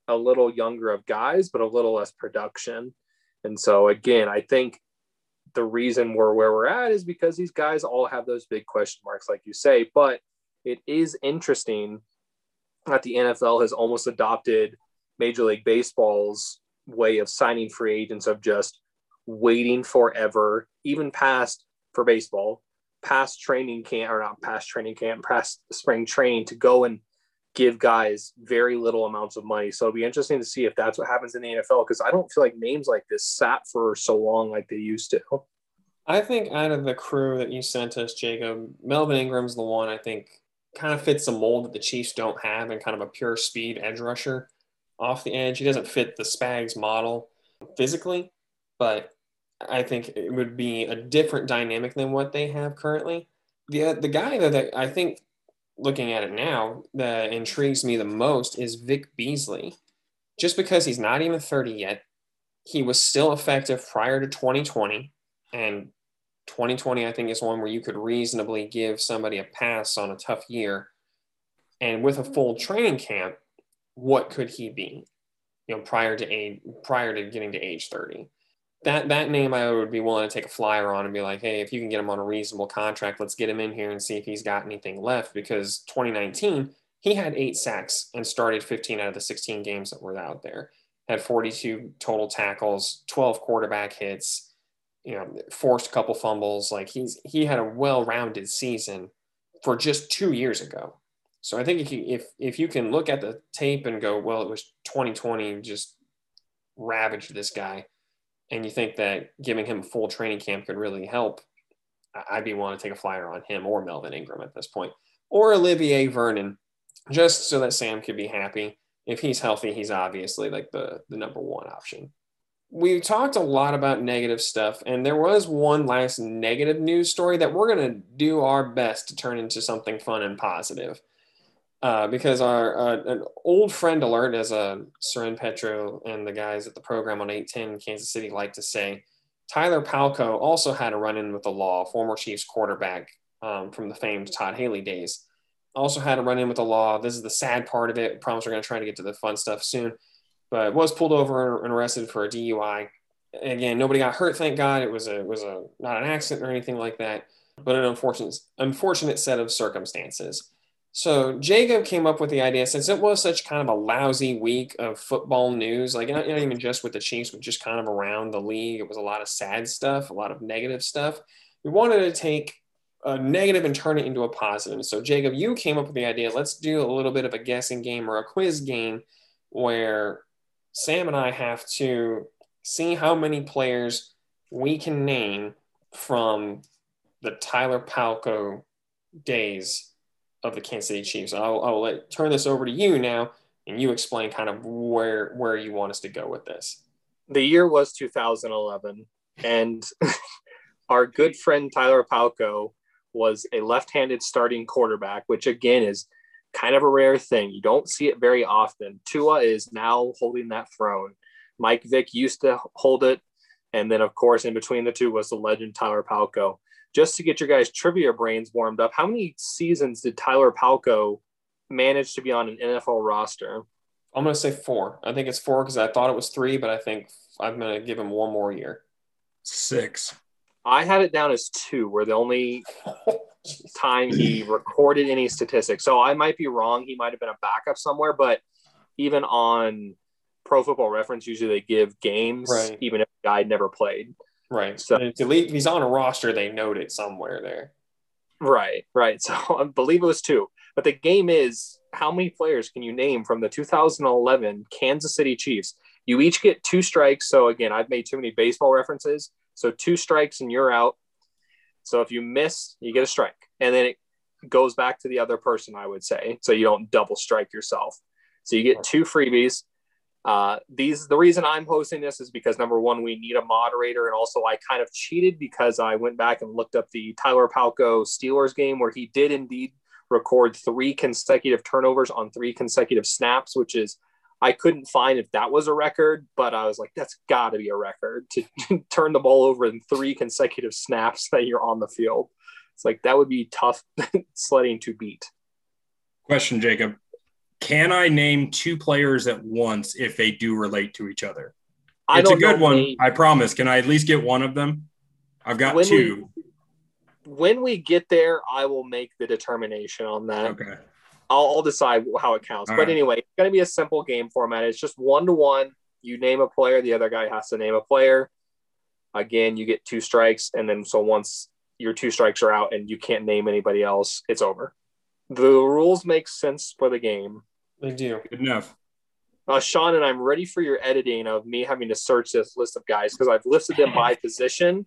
a little younger of guys, but a little less production. And so, again, I think the reason we're where we're at is because these guys all have those big question marks, like you say. But it is interesting that the NFL has almost adopted Major League Baseball's way of signing free agents of just waiting forever, even past for baseball, past training camp or not past training camp, past spring training to go and give guys very little amounts of money. So it'll be interesting to see if that's what happens in the NFL because I don't feel like names like this sat for so long like they used to. I think out of the crew that you sent us, Jacob, Melvin Ingram's the one I think kind of fits the mold that the Chiefs don't have and kind of a pure speed edge rusher off the edge. He doesn't fit the Spags model physically, but I think it would be a different dynamic than what they have currently. The the guy that I think looking at it now that intrigues me the most is Vic Beasley. Just because he's not even 30 yet, he was still effective prior to 2020 and 2020 I think is one where you could reasonably give somebody a pass on a tough year. And with a full training camp, what could he be? You know, prior to age prior to getting to age 30 that that name I would be willing to take a flyer on and be like, hey, if you can get him on a reasonable contract, let's get him in here and see if he's got anything left. Because 2019, he had eight sacks and started 15 out of the 16 games that were out there. Had 42 total tackles, 12 quarterback hits, you know, forced a couple fumbles. Like he's he had a well-rounded season for just two years ago. So I think if you if if you can look at the tape and go, well, it was 2020 just ravaged this guy and you think that giving him a full training camp could really help, I'd be willing to take a flyer on him or Melvin Ingram at this point, or Olivier Vernon, just so that Sam could be happy. If he's healthy, he's obviously like the, the number one option. We talked a lot about negative stuff, and there was one last negative news story that we're going to do our best to turn into something fun and positive uh, because our uh, an old friend alert, as uh, Soren Petro and the guys at the program on 810 Kansas City like to say, Tyler Palko also had a run in with the law, former Chiefs quarterback um, from the famed Todd Haley days. Also had a run in with the law. This is the sad part of it. I promise we're going to try to get to the fun stuff soon. But was pulled over and arrested for a DUI. Again, nobody got hurt, thank God. It was a was a not an accident or anything like that, but an unfortunate unfortunate set of circumstances. So Jacob came up with the idea since it was such kind of a lousy week of football news, like not, not, even just with the Chiefs, but just kind of around the league. It was a lot of sad stuff, a lot of negative stuff. We wanted to take a negative and turn it into a positive. So Jacob, you came up with the idea. Let's do a little bit of a guessing game or a quiz game where Sam and I have to see how many players we can name from the Tyler Palko days of the Kansas City Chiefs. I'll, I'll let turn this over to you now, and you explain kind of where where you want us to go with this. The year was 2011, and our good friend Tyler Palko was a left-handed starting quarterback, which again is kind of a rare thing. You don't see it very often. Tua is now holding that throne. Mike Vick used to hold it, and then of course in between the two was the legend Tyler Palko just to get your guys' trivia brains warmed up, how many seasons did Tyler Palko manage to be on an NFL roster? I'm going to say four. I think it's four because I thought it was three, but I think I'm going to give him one more year. Six. I had it down as two, where the only time he recorded any statistics. So I might be wrong. He might have been a backup somewhere, but even on Pro Football Reference, usually they give games, right. even if the guy never played. Right. So if he's on a roster, they note it somewhere there. Right, right. So I believe it was two. But the game is how many players can you name from the 2011 Kansas City Chiefs? You each get two strikes. So again, I've made too many baseball references. So two strikes and you're out. So if you miss, you get a strike. And then it goes back to the other person, I would say. So you don't double strike yourself. So you get two freebies. Uh, these the reason I'm hosting this is because number one, we need a moderator, and also I kind of cheated because I went back and looked up the Tyler Palko Steelers game where he did indeed record three consecutive turnovers on three consecutive snaps, which is I couldn't find if that was a record, but I was like, that's got to be a record to turn the ball over in three consecutive snaps that you're on the field. It's like that would be tough sledding to beat. Question, Jacob. Can I name two players at once if they do relate to each other? I it's a good one. name. I promise. Can I at least get one of them? I've got When two. When we get there, I will make the determination on that. okay. I'll, I'll decide how it counts. All but right. anyway, it's going to be a simple game format. It's just one to one. You name a player, the other guy has to name a player. Again, you get two strikes, and then so once your two strikes are out and you can't name anybody else, it's over. The rules make sense for the game. They do. Good enough. Uh, Sean and I'm ready for your editing of me having to search this list of guys because I've listed them by position.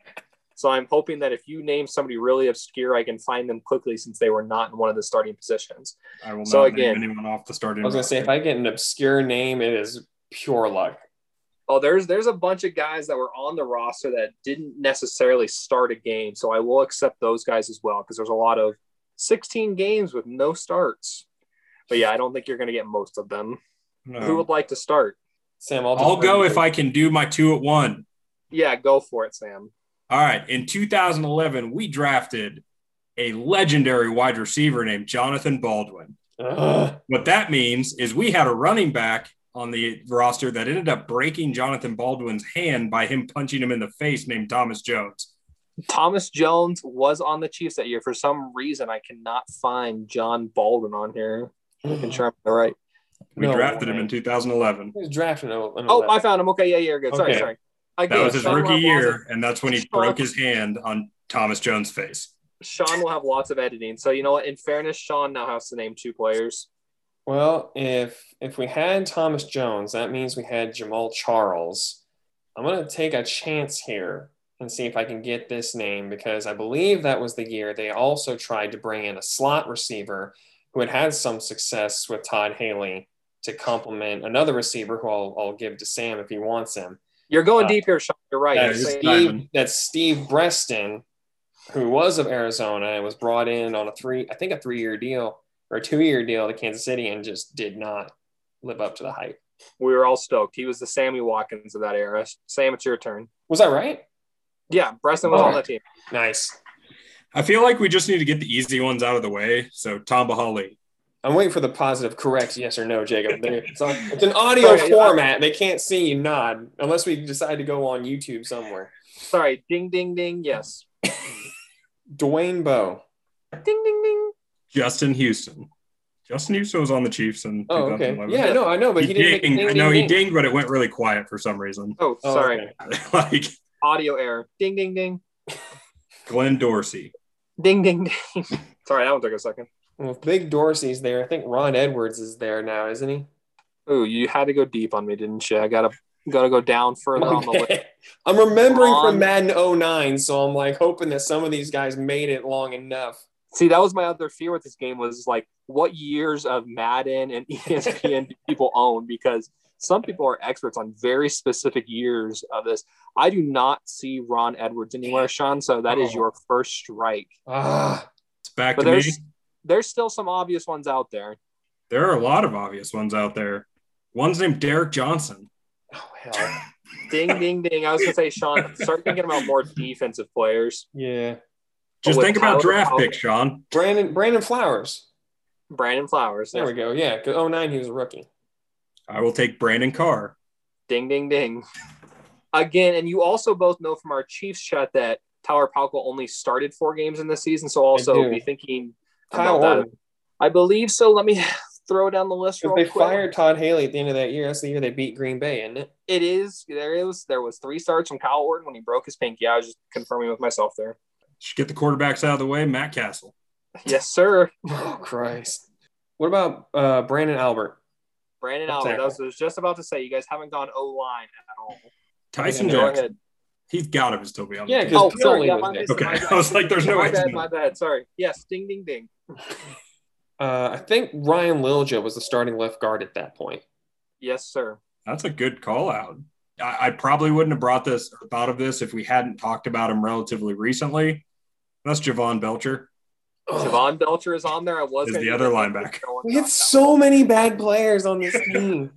So I'm hoping that if you name somebody really obscure, I can find them quickly since they were not in one of the starting positions. I will So not again- name anyone off the starting. I was gonna say if. I get an obscure name, it is pure luck. Oh, there's there's a bunch of guys that were on the roster that didn't necessarily start a game, so I will accept those guys as well because there's a lot of 16 games with no starts. But yeah, I don't think you're going to get most of them. No. Who would like to start? Sam, I'll, I'll go if. I can do my two at one. Yeah, go for it, Sam. All right. In 2011, we drafted a legendary wide receiver named Jonathan Baldwin. Ugh. What that means is we had a running back on the roster that ended up breaking Jonathan Baldwin's hand by him punching him in the face named Thomas Jones. Thomas Jones was on the Chiefs that year. For some reason, I cannot find John Baldwin on here. Making sure I'm right. We No drafted him in 2011. He was drafted in, oh, in Oh, I found him. Okay, yeah, you're good. Sorry, Okay. sorry. That was his Sean rookie have lots of- year, and that's when he Sean- broke his hand on Thomas Jones' face. Sean will have lots of editing. So you know what? In fairness, Sean now has to name two players. Well, if if we had Thomas Jones, that means we had Jamaal Charles. I'm gonna take a chance here and see if I can get this name because I believe that was the year they also tried to bring in a slot receiver who had had some success with Todd Haley to complement another receiver who I'll, I'll give to Sam if he wants him. You're going Uh, deep here, Sean. You're right. yeah, You're he's saying- not- Steve, that's Steve Breaston, who was of Arizona and was brought in on a three, I think a three year deal or a two year deal to Kansas City and just did not live up to the hype. we were all stoked. He was the Sammy Watkins of that era. Sam, it's your turn. Was that right? Yeah, Breaston was Oh. on that team. Nice. I feel like we just need to get the easy ones out of the way. So Tamba Hali. I'm waiting for the positive, correct, yes or no, Jacob. It's, on, it's an audio Sorry, format. They can't see you nod unless we decide to go on YouTube somewhere. Sorry, ding, ding, ding. Yes. Dwayne Bowe. Ding, ding, ding. Justin Houston. Justin Houston was on the Chiefs in Oh, okay. Yeah, no, I know, but he, he, didn't make dinged. ding, I know ding, he ding. dinged, but it went really quiet for some reason. Oh, Oh, sorry. okay. like Audio error. Ding, ding, ding. Glenn Dorsey. Ding, ding, ding. sorry, that one took a second. Well, if Big Dorsey's there. I think Ron Edwards is there now, isn't he? Ooh, you had to go deep on me, didn't you? I gotta gotta go down further on the list. I'm remembering Ron- from Madden 09, so I'm like hoping that some of these guys made it long enough. See, that was my other fear with this game was like, what years of Madden and ESPN do people own? Because some people are experts on very specific years of this. I do not see Ron Edwards anywhere, Sean. So that is Oh. your first strike. Ah, It's back But to me. there's there's still some obvious ones out there. There are a lot of obvious ones out there. One's named Derrick Johnson. oh hell. Ding, ding, ding. I was gonna say, Sean, start thinking about more defensive players. Yeah. Just think about Tyler draft Powell. picks, Sean. Brandon Brandon Flowers. Brandon Flowers. There we go. Yeah, because 09 he was a rookie. I will take Brandon Carr. Ding, ding, ding. Again, and you also both know from our Chiefs chat that Tyler Palko only started four games in the season, so also be thinking Kyle about that. Orton. I believe so. Let me throw down the list. Real they quick. fired Todd Haley at the end of that year. That's the year they beat Green Bay, isn't it? It is there is there was three starts from Kyle Orton when he broke his pinky. I was just confirming with myself there. Should get the quarterbacks out of the way. Matt Cassel. Yes, sir. Oh Christ. What about uh, Branden Albert? Brandon Left Albert. tackle. I was, I was just about to say you guys haven't gone O line at all. Tyson Go Go Jackson. ahead. He's got to still be on. Yeah, the 'cause team. Oh, sorry. Yeah, was my there. bad, Okay, my bad. I was like, there's no my way. bad, my not. bad. Sorry. Yes, ding, ding, ding. Uh, I think Ryan Lilja was the starting left guard at that point. Yes, sir. That's a good call out. I, I probably wouldn't have brought this or thought of this if we hadn't talked about him relatively recently. That's Jovan Belcher. Jovan Belcher is on there. I was Is the other linebacker. We got had that so many bad players on this team.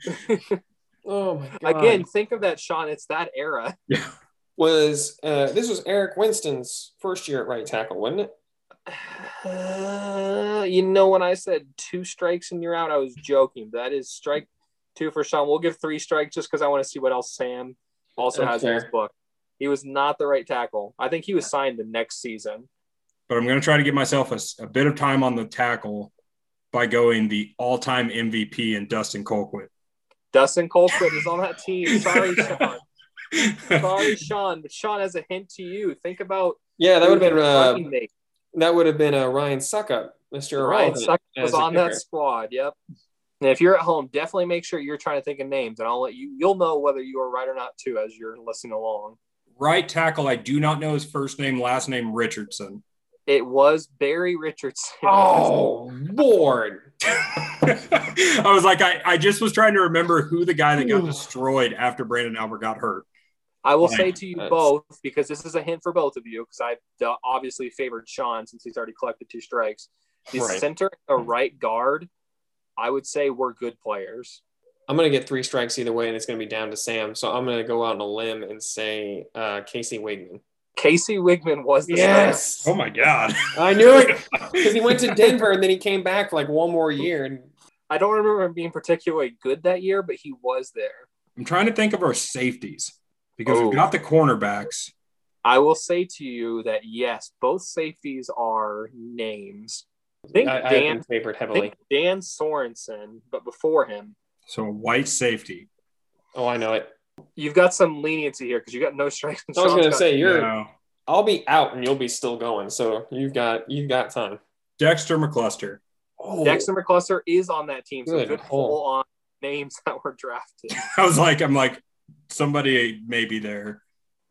oh my god! Again, think of that, Sean. It's that era. Yeah. was uh, this was Eric Winston's first year at right tackle, wasn't it? Uh, you know, when I said two strikes and you're out, I was joking. That is strike two for Sean. We'll give three strikes just because I want to see what else Sam also That's has in his book. He was not the right tackle. I think he was signed the next season. But I'm going to try to give myself a bit of time on the tackle by going the all-time MVP in Dustin Colquitt. Dustin Colquitt is on that team. Sorry, Sean. Sorry, Sean. But Sean has a hint to you. Think about Yeah, that would have been uh, that would have been uh, Ryan Succop, Mr. Ryan Irrelevant Suck as was on that squad. Yep. And if you're at home, definitely make sure you're trying to think of names, and I'll let you. You'll know whether you are right or not too as you're listening along. right tackle, I do not know his first name, last name Richardson. It was Barry Richardson. Oh, Lord. I was like, I, I just was trying to remember who the guy that got destroyed after Branden Albert got hurt. I will Fine. say to you That's- both because this is a hint for both of you because I've obviously favored Sean since he's already collected two strikes. The Right. center, a right guard, I would say we're good players. I'm going to get three strikes either way, and it's going to be down to Sam. So I'm going to go out on a limb and say uh, Casey Wiegmann. Casey Wiegmann was the Yes. Oh my God. I knew it because he went to Denver and then he came back for like one more year. And I don't remember him being particularly good that year, but he was there. I'm trying to think of our safeties because Oh. we've got the cornerbacks. I will say to you that yes, both safeties are names. I think I, I Dan, been favored heavily. think Dan Sorensen, but before him, So a white safety. Oh, I know it. You've got some leniency here because you got no strikes. and I was going to say you're. No. I'll be out and you'll be still going. So you've got you've got time. Dexter McCluster. Oh, Dexter McCluster is on that team, so Good good pull. pull on names that were drafted. I was like, I'm like, somebody may be there.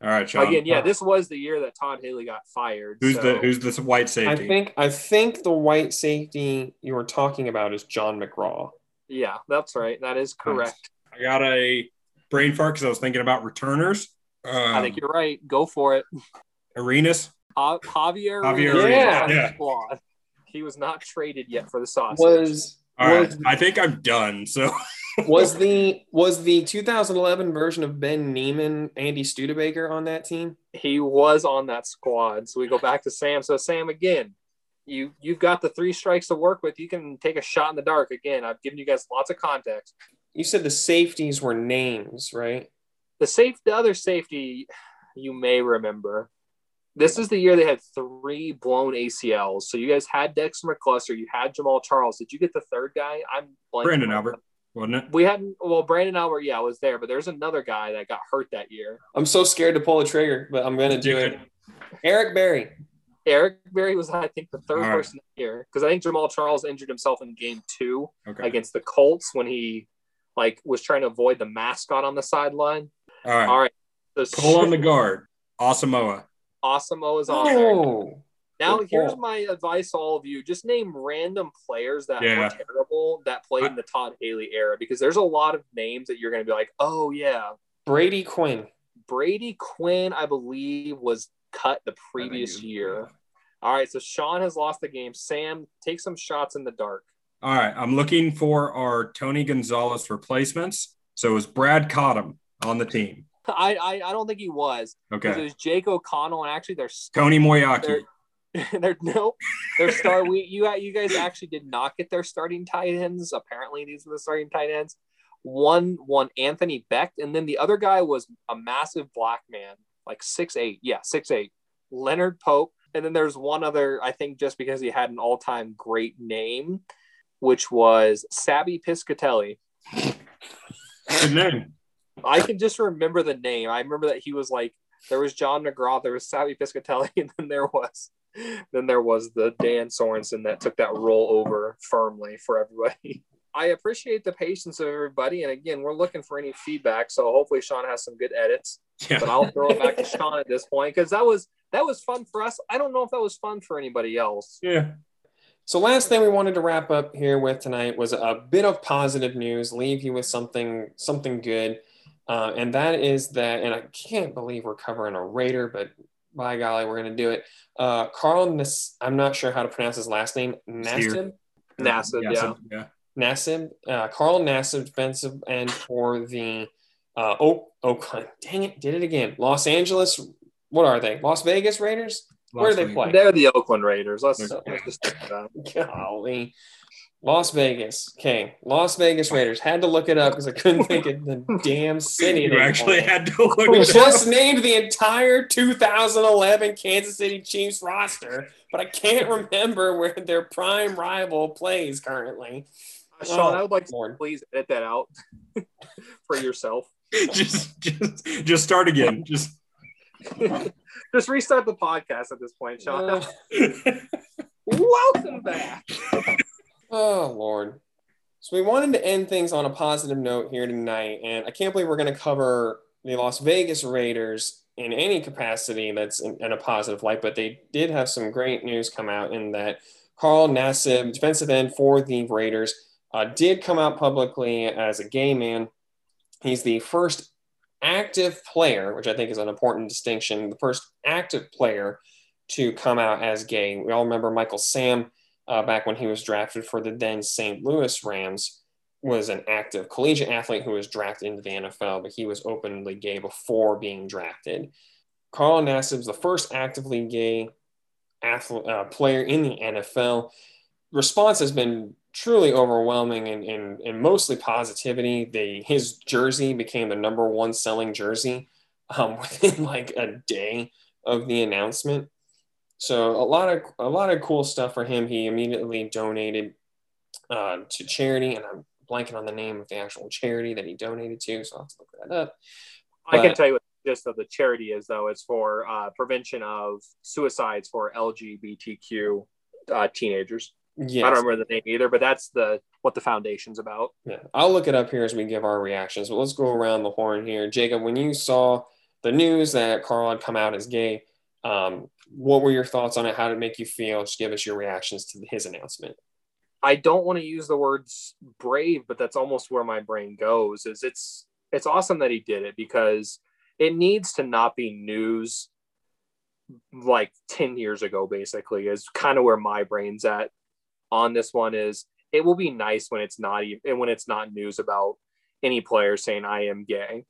All right, Sean. Again, yeah, this was the year that Todd Haley got fired. Who's so- the who's the white safety? I think I think the white safety you were talking about is Jon McGraw. Yeah, that's right. That is correct. I got a brain fart because I was thinking about returners. Um, I think you're right. Go for it. Arenas. Ja- Javier, Javier Arenas, on the yeah. squad. He was not traded yet for the sausage. Was All right, was, I think I'm done. So was the was the 2011 version of Ben Niemann Andy Studebaker on that team? he was on that squad. So we go back to Sam. So Sam, again, you you've got the three strikes to work with. You can take a shot in the dark. Again, I've given you guys lots of context. You said the safeties were names, right? The safe, the other safety, you may remember. This is the year they had three blown ACLs. So you guys had Dexter McCluster, you had Jamaal Charles. Did you get the third guy? I'm blanking Branden Albert, wasn't it? We hadn't. Well, Branden Albert, yeah, was there, but there's another guy that got hurt that year. I'm so scared to pull the trigger, but I'm gonna do it. Eric Berry. Eric Berry was, I think, the third All right. person here because I think Jamaal Charles injured himself in game two Okay. against the Colts when he like was trying to avoid the mascot on the sideline. All right. All right, the Pull on the guard. Asamoah. Awesome is on there. Oh, Now, Good here's call. my advice all of you: just name random players that Yeah. were terrible that played in the Todd Haley era, because there's a lot of names that you're going to be like, oh yeah, Brady Quinn. Brady Quinn, I believe, was cut the previous year. All right, so Sean has lost the game. Sam, take some shots in the dark. All right. I'm looking for our Tony Gonzalez replacements. So it was Brad Cottam on the team. I I, I don't think he was. 'cause It Okay. was Jake O'Connell, and actually, there's Tony Moeaki. They're- their no, their star. We you you guys actually did not get their starting tight ends. Apparently, these are the starting tight ends. One one Anthony Becht, and then the other guy was a massive black man, like six eight. Yeah, six eight. Leonard Pope, and then there's one other. I think just because he had an all time great name, which was Sabby Piscitelli. Good name. I can just remember the name. I remember that he was like there was Jon McGraw, there was Sabby Piscitelli, and then there was then there was the Dan Sorensen that took that role over firmly for everybody. I appreciate the patience of everybody. And again, we're looking for any feedback. So hopefully Sean has some good edits. Yeah. But I'll throw it back to Sean at this point because that was that was fun for us. I don't know if that was fun for anybody else. Yeah. So last thing we wanted to wrap up here with tonight was a bit of positive news. Leave you with something something good, uh, and that is that. And I can't believe we're covering a Raider, but by golly, we're going to do it. Uh, Carl, Nas- I'm not sure how to pronounce his last name. Nassib. Nassib, yeah. yeah. Nassib, uh, Carl Nassib, defensive end for the uh, oh, Oakland. Dang it, did it again. Los Angeles. What are they? Las Vegas Raiders. Las Where do they play? They're the Oakland Raiders. Let's, let's just that. Golly. Las Vegas. Okay. Las Vegas Raiders. Had to look it up because I couldn't think of the damn city. You actually had to look it up. Just named the entire 2011 Kansas City Chiefs roster, but I can't remember where their prime rival plays currently. Uh, Sean, oh, I would like to Lord. please edit that out for yourself. just, just, just start again. Just, just restart the podcast at this point, Sean. Uh, Welcome back. Oh, Lord. So we wanted to end things on a positive note here tonight, and I can't believe we're going to cover the Las Vegas Raiders in any capacity that's in, in, a positive light, but they did have some great news come out in that Carl Nassib, defensive end for the Raiders, uh, did come out publicly as a gay man. He's the first active player, which I think is an important distinction, the first active player to come out as gay. We all remember Michael Sam uh, back when he was drafted for the then St. Louis Rams, was an active collegiate athlete who was drafted into the NFL, but he was openly gay before being drafted. Carl Nassib's the first actively gay athlete, uh, player in the NFL. Response has been truly overwhelming and, and, and mostly positivity. They, his jersey became the number one selling jersey um, within like a day of the announcement. So a lot of a lot of cool stuff for him. He immediately donated uh, to charity, and I'm blanking on the name of the actual charity that he donated to, so I'll have to look that up. But, I can tell you what the gist of the charity is, though. It's for uh, prevention of suicides for LGBTQ uh, teenagers. I don't remember the name either, but that's the what the foundation's about. Yeah, I'll look it up here as we give our reactions. But let's go around the horn here, Jacob. When you saw the news that Carl had come out as gay, um, what were your thoughts on it? How did it make you feel? Just give us your reactions to his announcement. I don't want to use the words brave, but that's almost where my brain goes. Is it's it's awesome that he did it because it needs to not be news like 10 years ago basically is kind of where my brain's at on this one is it will be nice when it's not even when it's not news about any player saying I am gay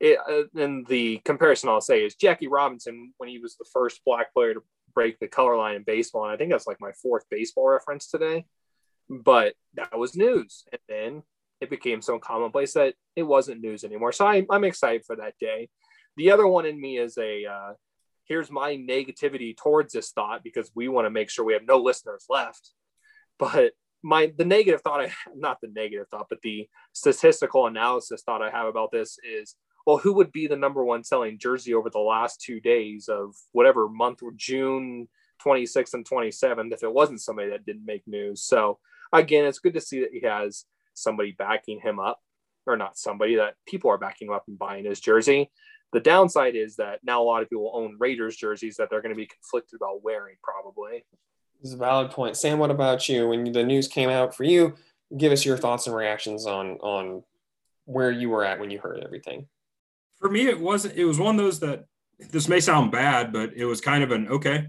it, uh, and the comparison I'll say is Jackie Robinson when he was the first black player to break the color line in baseball. And I think that's like my fourth baseball reference today. But that was news. And then it became so commonplace that it wasn't news anymore. So I, I'm excited for that day. The other one in me is a uh, here's my negativity towards this thought because we want to make sure we have no listeners left. But my the negative thought I not the negative thought, but the statistical analysis thought I have about this is well, who would be the number one selling jersey over the last two days of whatever month, June 26th and 27th, if it wasn't somebody that didn't make news? So, again, it's good to see that he has somebody backing him up, or not somebody that people are backing him up and buying his jersey. The downside is that now a lot of people own Raiders jerseys that they're going to be conflicted about wearing, probably. Is a valid point. Sam, what about you? When the news came out for you, give us your thoughts and reactions on on where you were at when you heard everything for me, it wasn't. It was one of those that this may sound bad, but it was kind of an okay.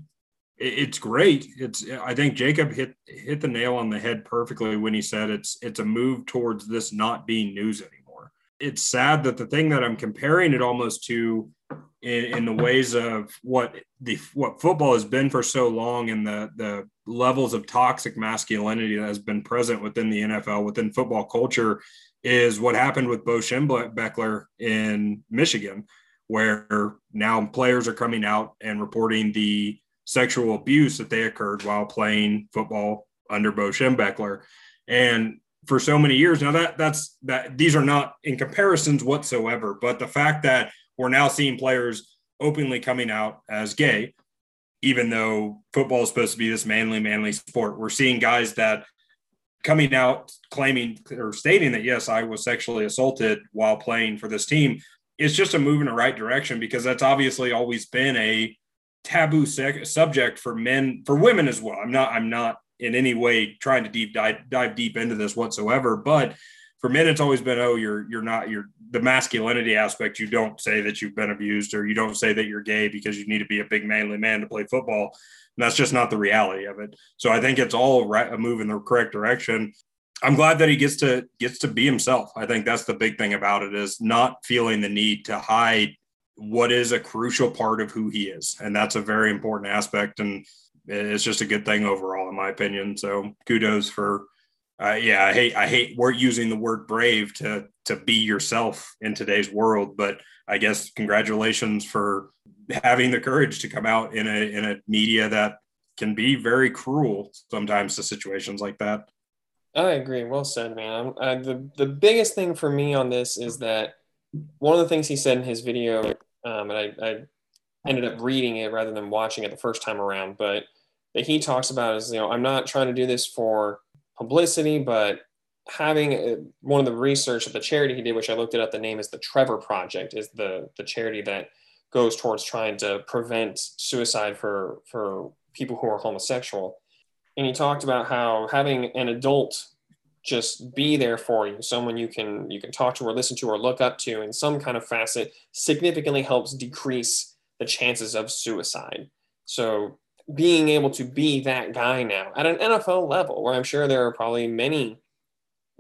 It, it's great. It's. I think Jacob hit hit the nail on the head perfectly when he said it's it's a move towards this not being news anymore. It's sad that the thing that I'm comparing it almost to in, in, the ways of what the what football has been for so long and the the levels of toxic masculinity that has been present within the NFL within football culture is what happened with Bo Schembechler in Michigan, where now players are coming out and reporting the sexual abuse that they occurred while playing football under Bo Schembechler. And for so many years now that that's that these are not in comparisons whatsoever but the fact that we're now seeing players openly coming out as gay even though football is supposed to be this manly manly sport we're seeing guys that coming out claiming or stating that yes, I was sexually assaulted while playing for this team, it's just a move in the right direction because that's obviously always been a taboo sec- subject for men for women as well. I'm not I'm not in any way trying to deep dive, dive deep into this whatsoever, but for men it's always been oh you're you're not you're the masculinity aspect you don't say that you've been abused or you don't say that you're gay because you need to be a big manly man to play football and that's just not the reality of it. So I think it's all right, a move in the correct direction. I'm glad that he gets to gets to be himself. I think that's the big thing about it is not feeling the need to hide what is a crucial part of who he is, and that's a very important aspect. And it's just a good thing overall, in my opinion. So kudos for, uh, yeah, I hate I hate we're using the word brave to to be yourself in today's world, but I guess congratulations for having the courage to come out in a in a media that can be very cruel sometimes to situations like that. I agree. Well said, man. Uh, the the biggest thing for me on this is that one of the things he said in his video, um, and I, I ended up reading it rather than watching it the first time around, but that he talks about is you know I'm not trying to do this for publicity, but having uh, one of the research of the charity he did, which I looked it up, the name is the Trevor Project, is the the charity that goes towards trying to prevent suicide for for people who are homosexual. And he talked about how having an adult just be there for you, someone you can you can talk to or listen to or look up to in some kind of facet, significantly helps decrease the chances of suicide. So being able to be that guy now at an NFL level, where I'm sure there are probably many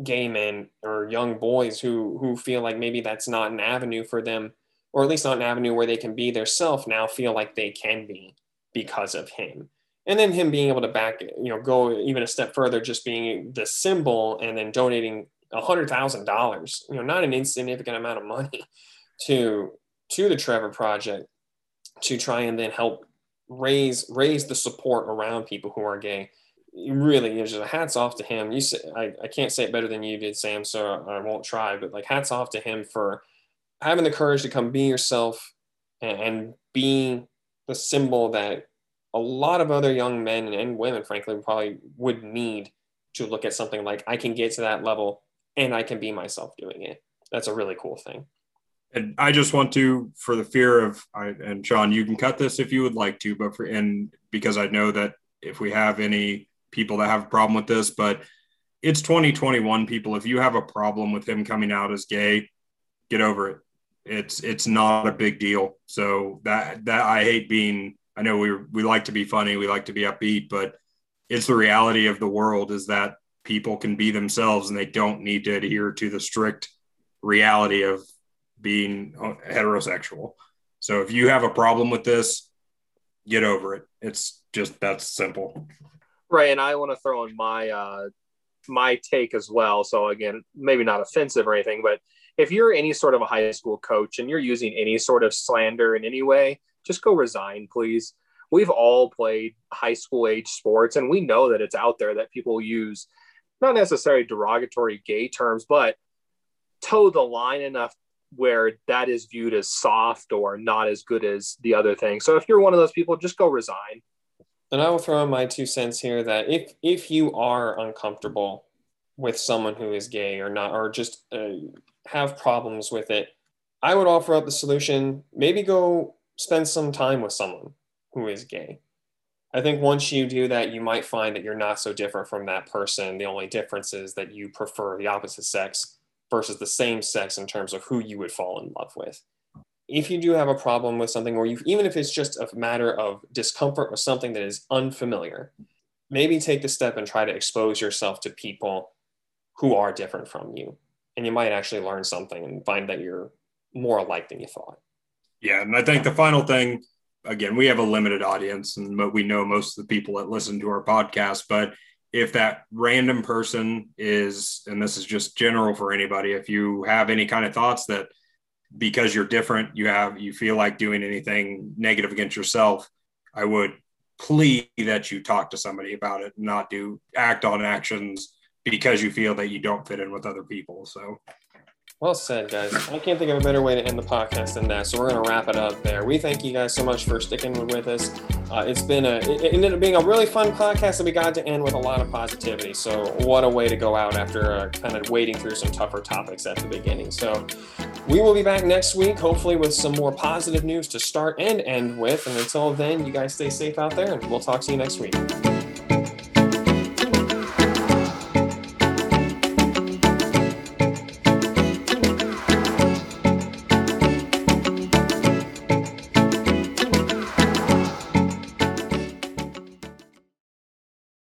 gay men or young boys who who feel like maybe that's not an avenue for them or at least not an avenue where they can be their self now feel like they can be because of him and then him being able to back you know go even a step further just being the symbol and then donating a hundred thousand dollars you know not an insignificant amount of money to to the trevor project to try and then help raise raise the support around people who are gay really you know, just hats off to him you say I, I can't say it better than you did sam so i won't try but like hats off to him for having the courage to come be yourself and, and be the symbol that a lot of other young men and women, frankly, probably would need to look at something like I can get to that level and I can be myself doing it. That's a really cool thing. And I just want to, for the fear of, I, and Sean, you can cut this if you would like to, but for, and because I know that if we have any people that have a problem with this, but it's 2021 people. If you have a problem with him coming out as gay, get over it it's it's not a big deal. So that that I hate being. I know we we like to be funny, we like to be upbeat, but it's the reality of the world is that people can be themselves and they don't need to adhere to the strict reality of being heterosexual. So if you have a problem with this, get over it. It's just that's simple. Right, and I want to throw in my uh my take as well. So again, maybe not offensive or anything, but if you're any sort of a high school coach and you're using any sort of slander in any way, just go resign, please. We've all played high school age sports, and we know that it's out there that people use not necessarily derogatory gay terms, but toe the line enough where that is viewed as soft or not as good as the other thing. So if you're one of those people, just go resign. And I will throw in my two cents here that if if you are uncomfortable with someone who is gay or not, or just uh, have problems with it, I would offer up the solution maybe go spend some time with someone who is gay. I think once you do that, you might find that you're not so different from that person. The only difference is that you prefer the opposite sex versus the same sex in terms of who you would fall in love with. If you do have a problem with something, or you, even if it's just a matter of discomfort or something that is unfamiliar, maybe take the step and try to expose yourself to people who are different from you and you might actually learn something and find that you're more alike than you thought. Yeah, and I think the final thing, again, we have a limited audience, and we know most of the people that listen to our podcast. But if that random person is, and this is just general for anybody, if you have any kind of thoughts that because you're different, you have you feel like doing anything negative against yourself, I would plea that you talk to somebody about it, not do act on actions because you feel that you don't fit in with other people. So Well said, guys. I can't think of a better way to end the podcast than that. So we're going to wrap it up there. We thank you guys so much for sticking with us. Uh, it's been a, it ended up being a really fun podcast that we got to end with a lot of positivity. So what a way to go out after uh, kind of wading through some tougher topics at the beginning. So we will be back next week, hopefully with some more positive news to start and end with. And until then, you guys stay safe out there, and we'll talk to you next week.